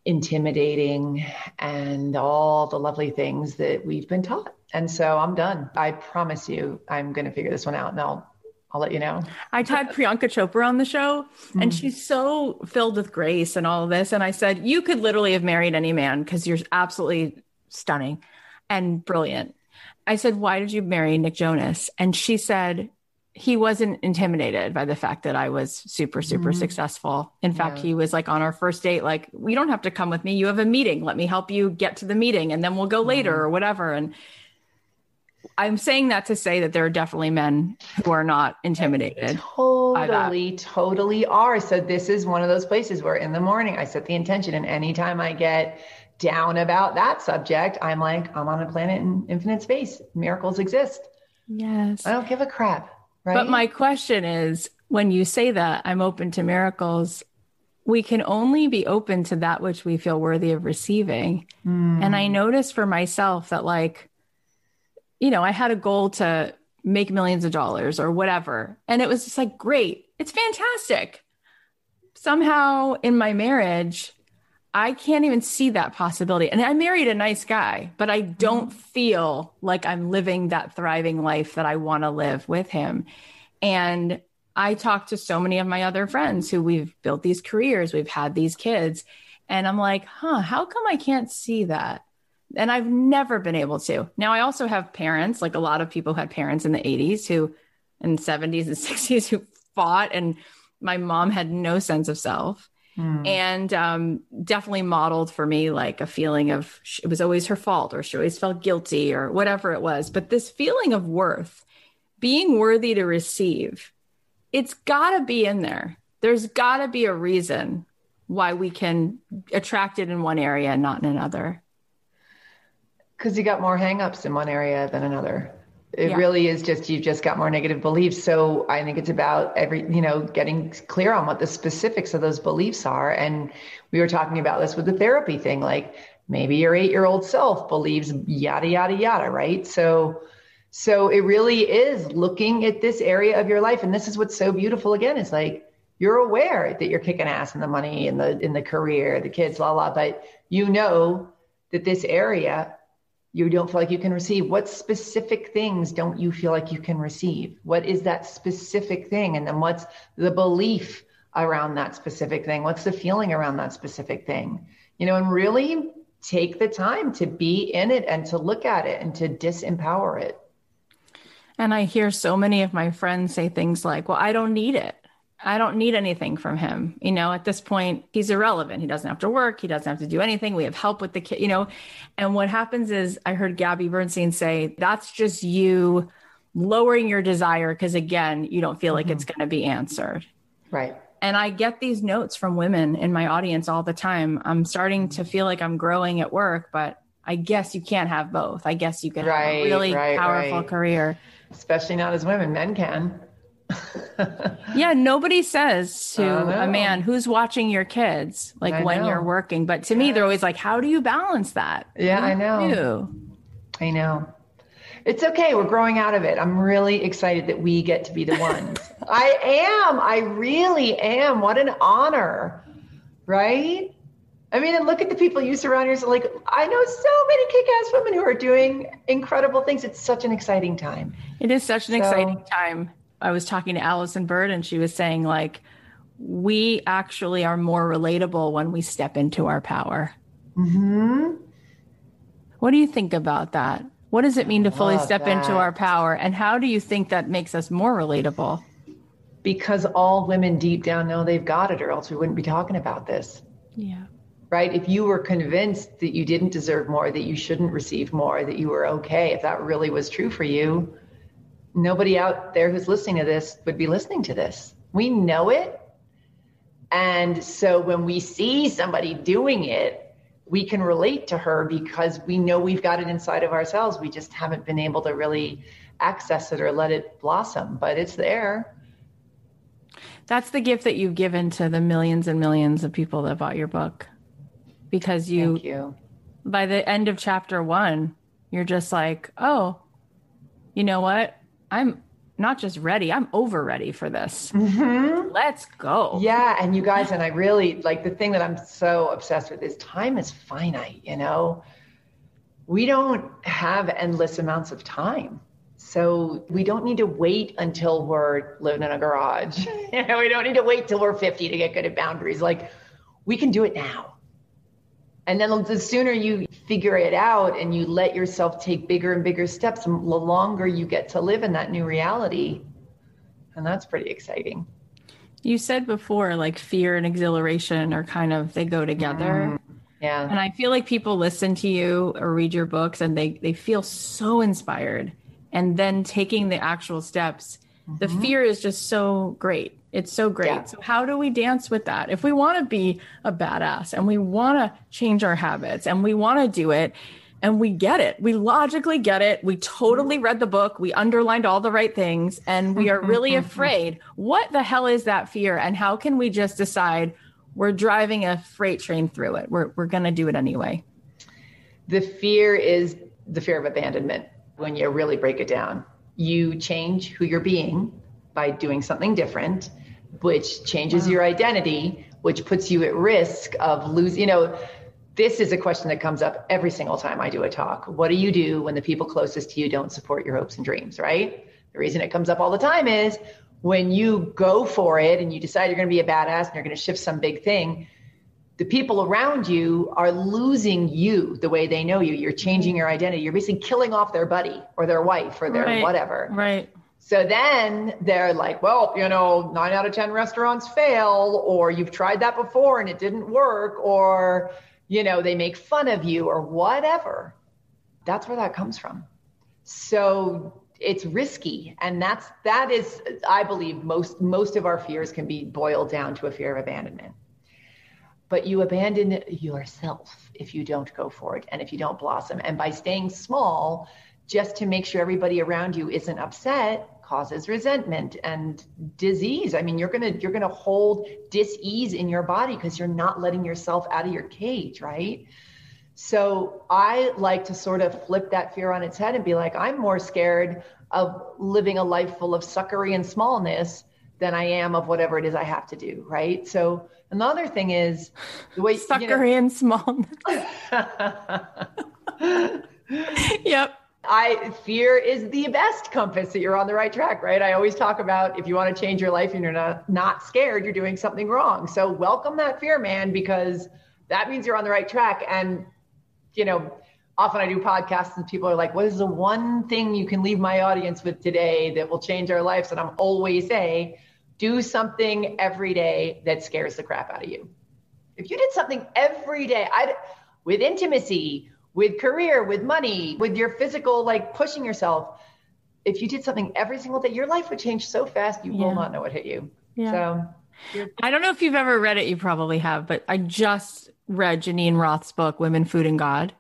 intimidating and all the lovely things that we've been taught. And so I'm done. I promise you, I'm going to figure this one out and I'll I'll let you know. I had Priyanka Chopra on the show, and mm. she's so filled with grace and all of this. And I said, You could literally have married any man because you're absolutely stunning and brilliant. I said, Why did you marry Nick Jonas? And she said, He wasn't intimidated by the fact that I was super, super mm. successful. In fact, yeah. he was like on our first date, like, We don't have to come with me. You have a meeting. Let me help you get to the meeting, and then we'll go later mm. or whatever. And I'm saying that to say that there are definitely men who are not intimidated. Totally, totally are. So this is one of those places where in the morning I set the intention and anytime I get down about that subject, I'm like, I'm on a planet in infinite space. Miracles exist. Yes. I don't give a crap. Right. But my question is when you say that I'm open to miracles, we can only be open to that which we feel worthy of receiving. Mm. And I notice for myself that like you know, I had a goal to make millions of dollars or whatever. And it was just like, great, it's fantastic. Somehow in my marriage, I can't even see that possibility. And I married a nice guy, but I don't mm-hmm. feel like I'm living that thriving life that I want to live with him. And I talk to so many of my other friends who we've built these careers, we've had these kids. And I'm like, huh, how come I can't see that? And I've never been able to. Now, I also have parents, like a lot of people had parents in the 80s who, in 70s and 60s, who fought, and my mom had no sense of self. Mm. And um, definitely modeled for me like a feeling of it was always her fault or she always felt guilty or whatever it was. But this feeling of worth, being worthy to receive, it's got to be in there. There's got to be a reason why we can attract it in one area and not in another. Because you got more hangups in one area than another. It yeah. really is just you've just got more negative beliefs. So I think it's about every you know getting clear on what the specifics of those beliefs are. And we were talking about this with the therapy thing, like maybe your eight year old self believes yada yada yada, right? So so it really is looking at this area of your life, and this is what's so beautiful. Again, is like you're aware that you're kicking ass in the money, in the in the career, the kids, la la, but you know that this area you don't feel like you can receive. What specific things don't you feel like you can receive? What is that specific thing? And then what's the belief around that specific thing? What's the feeling around that specific thing? You know and really take the time to be in it and to look at it and to disempower it. And i hear so many of my friends say things like well i don't need it I don't need anything from him. You know, at this point, he's irrelevant. He doesn't have to work. He doesn't have to do anything. We have help with the kid, you know. And what happens is, I heard Gabby Bernstein say, that's just you lowering your desire because, again, you don't feel like mm-hmm. it's going to be answered. Right. And I get these notes from women in my audience all the time. I'm starting to feel like I'm growing at work, but I guess you can't have both. I guess you can right, have a really right, powerful right. career. Especially not as women, men can. Yeah, nobody says to a man who's watching your kids like I when know. you're working, but to me they're always like, "How do you balance that?" Yeah, I know. I know. It's okay. We're growing out of it. I'm really excited that we get to be the ones. I am. I really am. What an honor, right? I mean, and look at the people you surround yourself. Like, I know so many kick-ass women who are doing incredible things. It's such an exciting time. It is such an so, exciting time. I was talking to Allison Bird and she was saying like we actually are more relatable when we step into our power. Hmm. What do you think about that? What does it mean to fully step that. into our power, and how do you think that makes us more relatable? Because all women deep down know they've got it, or else we wouldn't be talking about this. Yeah. Right? If you were convinced that you didn't deserve more, that you shouldn't receive more, that you were okay, if that really was true for you, nobody out there who's listening to this would be listening to this. We know it. And so when we see somebody doing it, we can relate to her because we know we've got it inside of ourselves. We just haven't been able to really access it or let it blossom, but it's there. That's the gift that you've given to the millions and millions of people that bought your book. Because you, you. by the end of chapter one, you're just like, oh, you know what? I'm not just ready, I'm over ready for this. Mm-hmm. Let's go. Yeah. And you guys, and I really like the thing that I'm so obsessed with is time is finite, you know? We don't have endless amounts of time. So we don't need to wait until we're living in a garage. you know, we don't need to wait till we're 50 to get good at boundaries. Like we can do it now. And then the sooner you figure it out and you let yourself take bigger and bigger steps, the longer you get to live in that new reality. And that's pretty exciting. You said before, like fear and exhilaration are kind of, they go together. Mm, yeah. And I feel like people listen to you or read your books and they, they feel so inspired. And then taking the actual steps, mm-hmm. the fear is just so great it's so great. Yeah. So, how do we dance with that? If we want to be a badass and we want to change our habits and we want to do it and we get it, we logically get it. We totally read the book, we underlined all the right things, and we are really afraid. What the hell is that fear? And how can we just decide we're driving a freight train through it? We're, we're going to do it anyway. The fear is the fear of abandonment when you really break it down. You change who you're being by doing something different which changes wow. your identity, which puts you at risk of losing, you know, this is a question that comes up every single time I do a talk. What do you do when the people closest to you don't support your hopes and dreams, right? The reason it comes up all the time is when you go for it and you decide you're going to be a badass and you're going to shift some big thing, the people around you are losing you the way they know you. You're changing your identity. You're basically killing off their buddy or their wife or their right. whatever. Right. So then they're like, well, you know, nine out of 10 restaurants fail, or you've tried that before and it didn't work, or, you know, they make fun of you or whatever. That's where that comes from. So it's risky. And that's, that is, I believe most, most of our fears can be boiled down to a fear of abandonment. But you abandon yourself if you don't go for it and if you don't blossom. And by staying small, just to make sure everybody around you isn't upset causes resentment and disease. I mean, you're going to you're going to hold dis-ease in your body because you're not letting yourself out of your cage, right? So I like to sort of flip that fear on its head and be like, I'm more scared of living a life full of suckery and smallness than I am of whatever it is I have to do, right? So another thing is the way suckery you know, and smallness. yep. I fear is the best compass that you're on the right track, right? I always talk about if you want to change your life and you're not not scared, you're doing something wrong. So welcome that fear, man, because that means you're on the right track. And you know, often I do podcasts and people are like, "What is the one thing you can leave my audience with today that will change our lives?" And I'm always say, do something every day that scares the crap out of you. If you did something every day, I with intimacy, with career, with money, with your physical, like pushing yourself. If you did something every single day, your life would change so fast you yeah. will not know what hit you. Yeah. So I don't know if you've ever read it, you probably have, but I just read Geneen Roth's book, Women, Food, and God.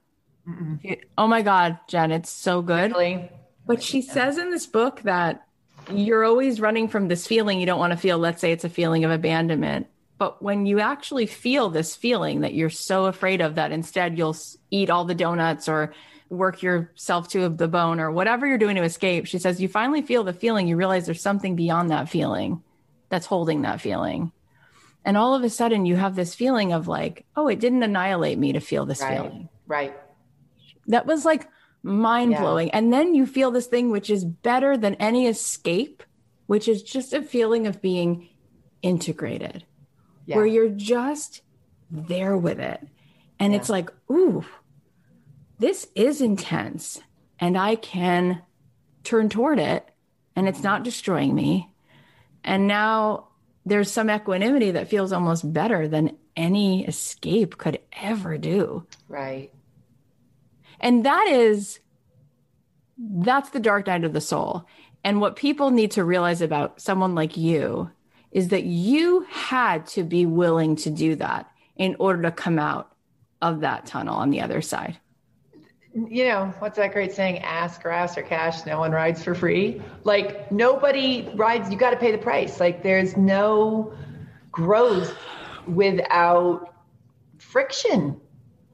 Oh my God, Jen, it's so good. Really? But she yeah. says in this book that you're always running from this feeling you don't want to feel. Let's say it's a feeling of abandonment. But when you actually feel this feeling that you're so afraid of that instead you'll eat all the donuts or work yourself to the bone or whatever you're doing to escape, she says, you finally feel the feeling, you realize there's something beyond that feeling that's holding that feeling. And all of a sudden you have this feeling of like, oh, it didn't annihilate me to feel this right, feeling. Right. That was like mind blowing. Yeah. And then you feel this thing which is better than any escape, which is just a feeling of being integrated yeah. where you're just there with it. And yeah. it's like, ooh, this is intense. And I can turn toward it and it's not destroying me. And now there's some equanimity that feels almost better than any escape could ever do. Right. And that is, that's the dark night of the soul. And what people need to realize about someone like you is that you had to be willing to do that in order to come out of that tunnel on the other side. you know, what's that great saying? Ask, grass, or cash. No one rides for free. Like nobody rides. You got to pay the price. Like there's no growth without friction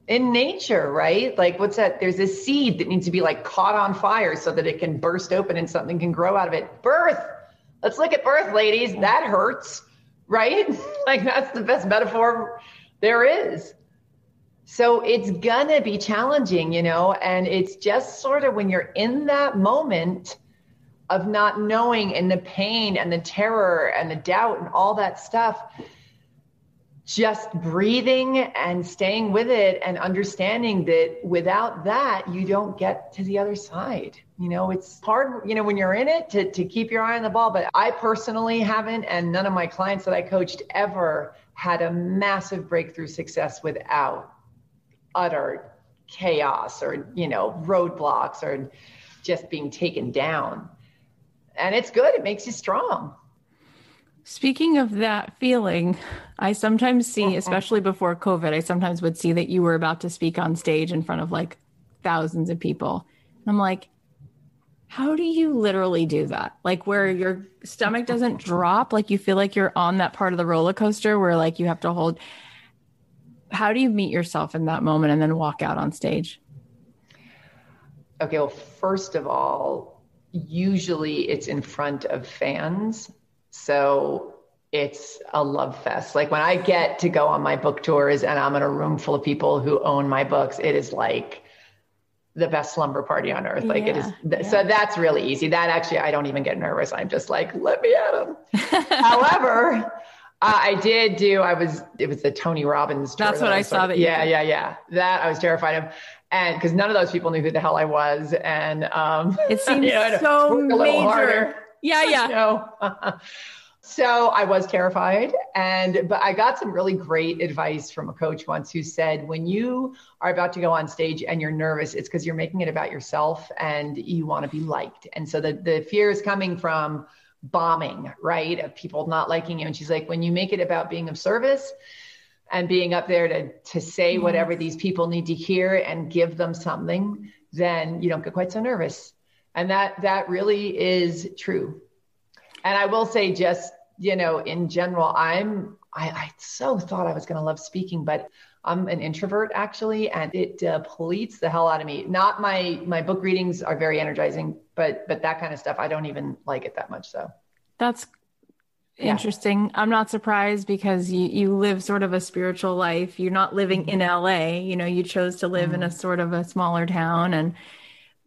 in nature, right? Like what's that? There's a seed that needs to be like caught on fire so that it can burst open and something can grow out of it. Birth. Let's look at birth, ladies. That hurts, right? like that's the best metaphor there is. So it's gonna be challenging, you know, and it's just sort of when you're in that moment of not knowing and the pain and the terror and the doubt and all that stuff, just breathing and staying with it and understanding that without that, you don't get to the other side. You know, it's hard, you know, when you're in it to, to keep your eye on the ball. But I personally haven't, and none of my clients that I coached ever had a massive breakthrough success without utter chaos or you know roadblocks or just being taken down and it's good it makes you strong speaking of that feeling i sometimes see uh-huh. especially before covid i sometimes would see that you were about to speak on stage in front of like thousands of people and i'm like how do you literally do that like where your stomach doesn't drop like you feel like you're on that part of the roller coaster where like you have to hold how do you meet yourself in that moment and then walk out on stage? Okay, well, first of all, usually it's in front of fans. So it's a love fest. Like when I get to go on my book tours and I'm in a room full of people who own my books, it is like the best slumber party on earth. Like yeah, it is. Th- yeah. So that's really easy. That actually, I don't even get nervous. I'm just like, let me at them. However, uh, I did do. I was. It was the Tony Robbins. That's what I, I saw. That yeah, yeah, yeah. That I was terrified of, and because none of those people knew who the hell I was, and um, it seems you know, so major. Harder. Yeah, yeah. Know? so I was terrified, and but I got some really great advice from a coach once who said, when you are about to go on stage and you're nervous, it's because you're making it about yourself and you want to be liked, and so the the fear is coming from bombing, right? Of people not liking you. And she's like, when you make it about being of service and being up there to to say whatever these people need to hear and give them something, then you don't get quite so nervous. And that that really is true. And I will say just, you know, in general, I'm I, I so thought I was going to love speaking, but I'm an introvert actually, and it depletes the hell out of me. Not my my book readings are very energizing, but but that kind of stuff I don't even like it that much. So that's interesting. Yeah. I'm not surprised because you you live sort of a spiritual life. You're not living in LA. You know, you chose to live mm. in a mm-hmm. sort of a smaller town, and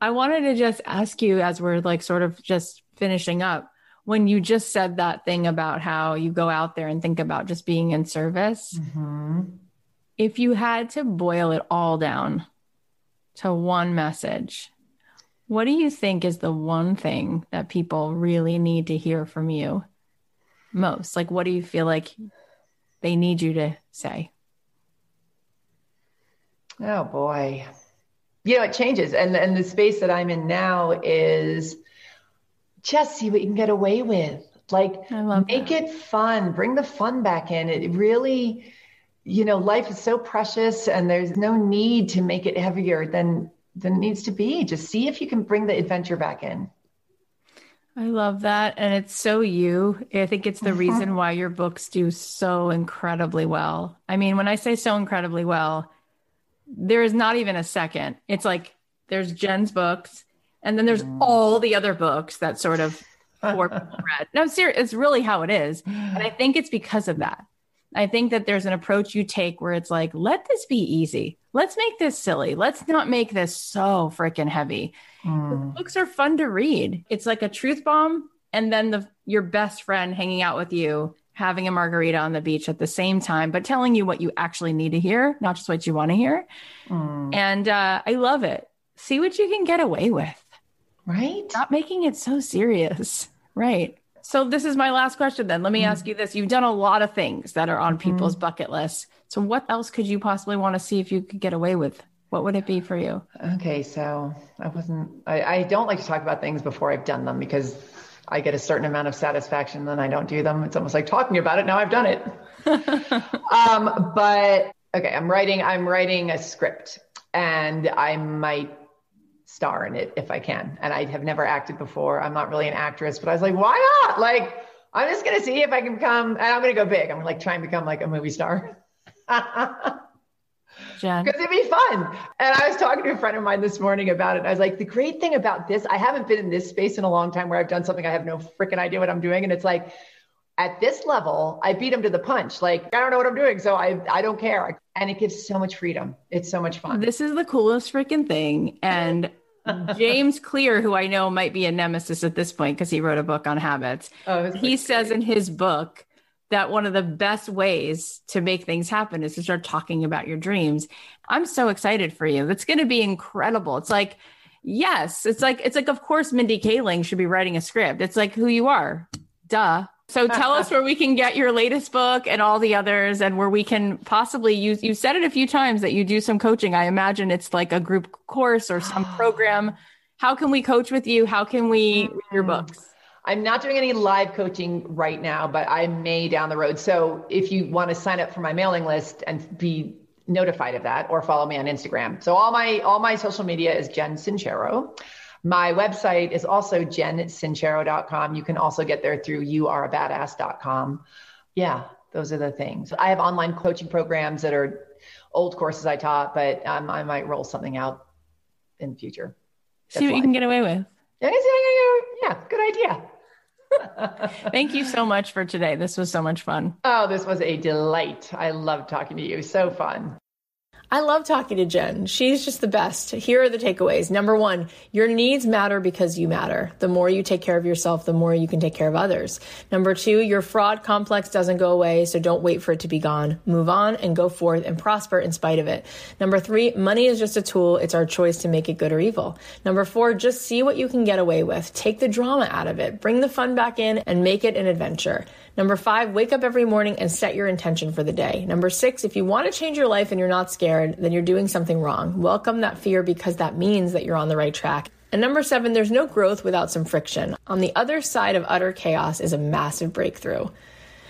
I wanted to just ask you as we're like sort of just finishing up when you just said that thing about how you go out there and think about just being in service. Mm-hmm if you had to boil it all down to one message, what do you think is the one thing that people really need to hear from you most? Like, what do you feel like they need you to say? Oh boy. You know, it changes. And and the space that I'm in now is just see what you can get away with. Like make that. it fun. Bring the fun back in. It really you know, life is so precious and there's no need to make it heavier than than it needs to be. Just see if you can bring the adventure back in. I love that. And it's so you. I think it's the mm-hmm. reason why your books do so incredibly well. I mean, when I say so incredibly well, there is not even a second. It's like there's Jen's books, and then there's mm. all the other books that sort of read. No, serious. It's really how it is. And I think it's because of that. I think that there's an approach you take where it's like, let this be easy. Let's make this silly. Let's not make this so freaking heavy. Mm. Books are fun to read. It's like a truth bomb and then the your best friend hanging out with you having a margarita on the beach at the same time, but telling you what you actually need to hear, not just what you want to hear. Mm. And uh, I love it. See what you can get away with. Right. Not making it so serious. Right. So this is my last question then. Let me mm-hmm. ask you this. You've done a lot of things that are on mm-hmm. people's bucket lists. So what else could you possibly want to see if you could get away with? What would it be for you? Okay, so I wasn't I, I don't like to talk about things before I've done them because I get a certain amount of satisfaction then I don't do them. It's almost like talking about it. Now I've done it. um, but okay, I'm writing, I'm writing a script and I might star in it if I can. And I have never acted before. I'm not really an actress, but I was like, why not? Like, I'm just gonna see if I can become, and I'm gonna go big. I'm gonna, like trying to become like a movie star. Jen. Because it'd be fun. And I was talking to a friend of mine this morning about it. I was like, the great thing about this, I haven't been in this space in a long time where I've done something I have no freaking idea what I'm doing. And it's like, at this level, I beat him to the punch. Like, I don't know what I'm doing. So I, I don't care. And it gives so much freedom. It's so much fun. This is the coolest freaking thing. And James Clear, who I know might be a nemesis at this point because he wrote a book on habits, Oh, he says in his book that one of the best ways to make things happen is to start talking about your dreams. I'm so excited for you. That's going to be incredible. It's like, yes, it's like, it's like, of course, Mindy Kaling should be writing a script. It's like who you are. Duh. So tell us where we can get your latest book and all the others and where we can possibly use you said it a few times that you do some coaching. I imagine it's like a group course or some program. How can we coach with you? How can we read your mm. books? I'm not doing any live coaching right now, but I may down the road. So if you want to sign up for my mailing list and be notified of that or follow me on Instagram. So all my all my social media is Jen Sincero. My website is also jensincero.com. You can also get there through youareabadass.com. Yeah, those are the things. I have online coaching programs that are old courses I taught, but um, I might roll something out in the future. See what you can get away with. Yeah, yeah, good idea. Thank you so much for today. This was so much fun. Oh, this was a delight. I love talking to you. So fun. I love talking to Jen. She's just the best. Here are the takeaways. Number one, your needs matter because you matter. The more you take care of yourself, the more you can take care of others. Number two, your fraud complex doesn't go away, so don't wait for it to be gone. Move on and go forth and prosper in spite of it. Number three, money is just a tool. It's our choice to make it good or evil. Number four, just see what you can get away with. Take the drama out of it. Bring the fun back in and make it an adventure. Number five, wake up every morning and set your intention for the day. Number six, if you want to change your life and you're not scared, then you're doing something wrong. Welcome that fear because that means that you're on the right track. And number seven, there's no growth without some friction. On the other side of utter chaos is a massive breakthrough.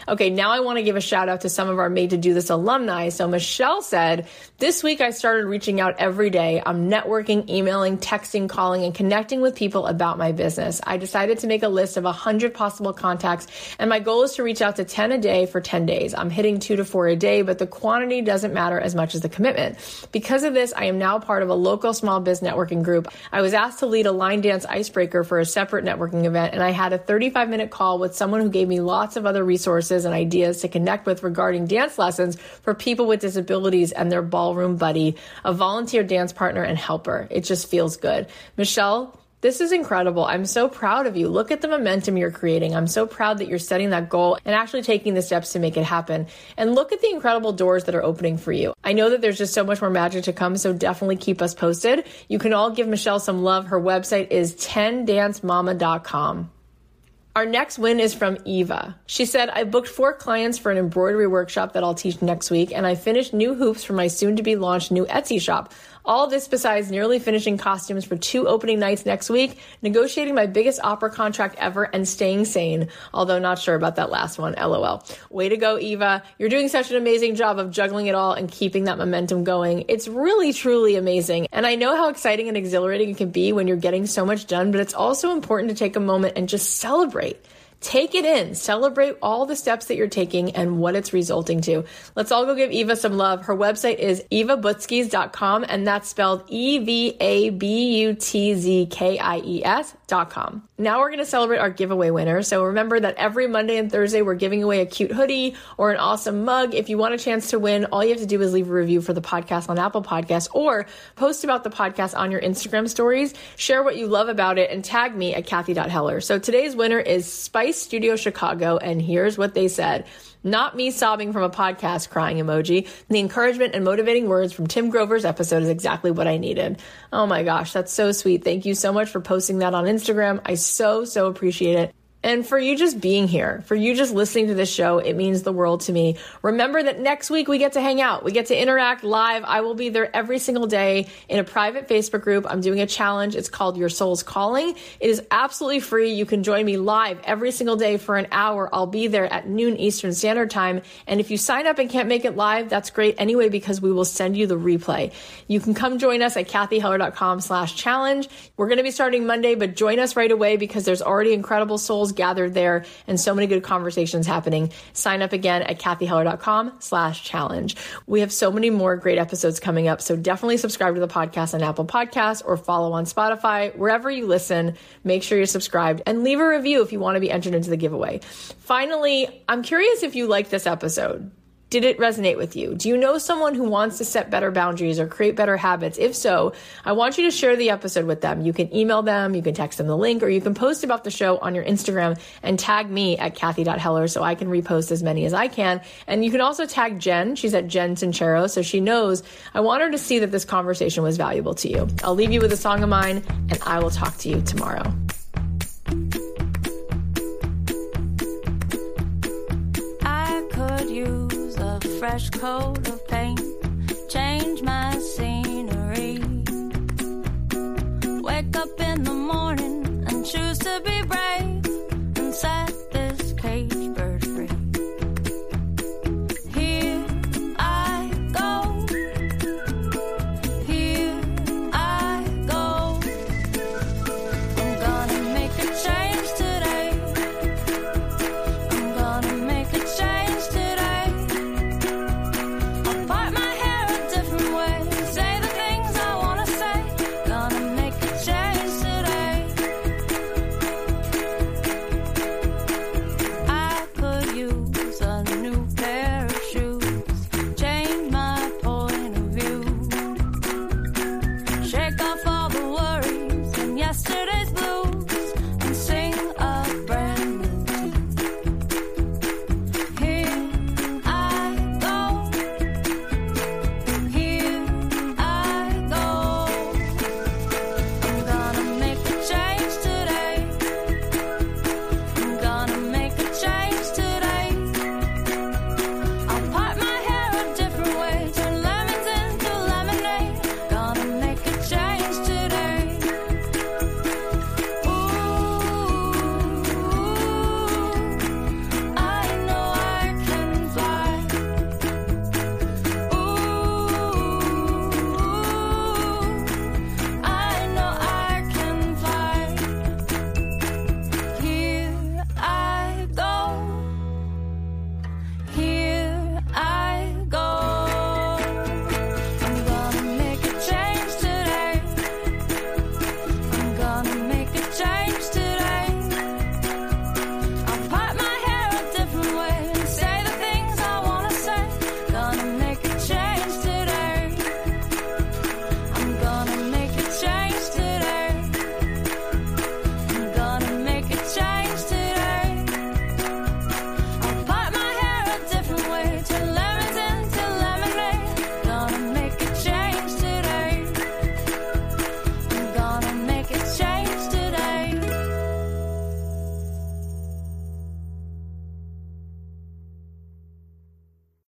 Okay, now I want to give a shout out to some of our Made to Do This alumni. So Michelle said, This week I started reaching out every day. I'm networking, emailing, texting, calling, and connecting with people about my business. I decided to make a list of 100 possible contacts, and my goal is to reach out to 10 a day for 10 days. I'm hitting two to four a day, but the quantity doesn't matter as much as the commitment. Because of this, I am now part of a local small biz networking group. I was asked to lead a line dance icebreaker for a separate networking event, and I had a 35 minute call with someone who gave me lots of other resources and ideas to connect with regarding dance lessons for people with disabilities and their ballroom buddy, a volunteer dance partner and helper. It just feels good. Michelle, this is incredible. I'm so proud of you. Look at the momentum you're creating. I'm so proud that you're setting that goal and actually taking the steps to make it happen. And look at the incredible doors that are opening for you. I know that there's just so much more magic to come, so definitely keep us posted. You can all give Michelle some love. Her website is 10dancemama.com. Our next win is from Eva. She said, I booked four clients for an embroidery workshop that I'll teach next week, and I finished new hoops for my soon to be launched new Etsy shop. All this besides nearly finishing costumes for two opening nights next week, negotiating my biggest opera contract ever, and staying sane. Although not sure about that last one, lol. Way to go, Eva. You're doing such an amazing job of juggling it all and keeping that momentum going. It's really, truly amazing. And I know how exciting and exhilarating it can be when you're getting so much done, but it's also important to take a moment and just celebrate. Take it in. Celebrate all the steps that you're taking and what it's resulting to. Let's all go give Eva some love. Her website is evabutzkies.com and that's spelled E-V-A-B-U-T-Z-K-I-E-S.com. Now we're going to celebrate our giveaway winner. So remember that every Monday and Thursday we're giving away a cute hoodie or an awesome mug. If you want a chance to win, all you have to do is leave a review for the podcast on Apple Podcasts or post about the podcast on your Instagram stories. Share what you love about it and tag me at Cathy.Heller. So today's winner is Spice Studio Chicago, and here's what they said. Not me sobbing from a podcast crying emoji. The encouragement and motivating words from Tim Grover's episode is exactly what I needed. Oh my gosh, that's so sweet. Thank you so much for posting that on Instagram. I so, so appreciate it. And for you just being here, for you just listening to this show. It means the world to me. Remember that next week we get to hang out. We get to interact live. I will be there every single day in a private Facebook group. I'm doing a challenge. It's called Your Soul's Calling. It is absolutely free. You can join me live every single day for an hour. I'll be there at noon Eastern Standard Time. And if you sign up and can't make it live, that's great anyway because we will send you the replay. You can come join us at cathyheller.com slash challenge. We're going to be starting Monday, but join us right away because there's already incredible souls gathered there and so many good conversations happening. Sign up again at cathyheller.com slash challenge. We have so many more great episodes coming up. So definitely subscribe to the podcast on Apple Podcasts or follow on Spotify. Wherever you listen, make sure you're subscribed and leave a review if you want to be entered into the giveaway. Finally, I'm curious if you like this episode. Did it resonate with you? Do you know someone who wants to set better boundaries or create better habits? If so, I want you to share the episode with them. You can email them, you can text them the link, or you can post about the show on your Instagram and tag me at Cathy.Heller so I can repost as many as I can. And you can also tag Jen. She's at Jen Sincero, so she knows I want her to see that this conversation was valuable to you. I'll leave you with a song of mine, and I will talk to you tomorrow fresh coat of paint, change my scenery. Wake up in the morning and choose to be brave and sad.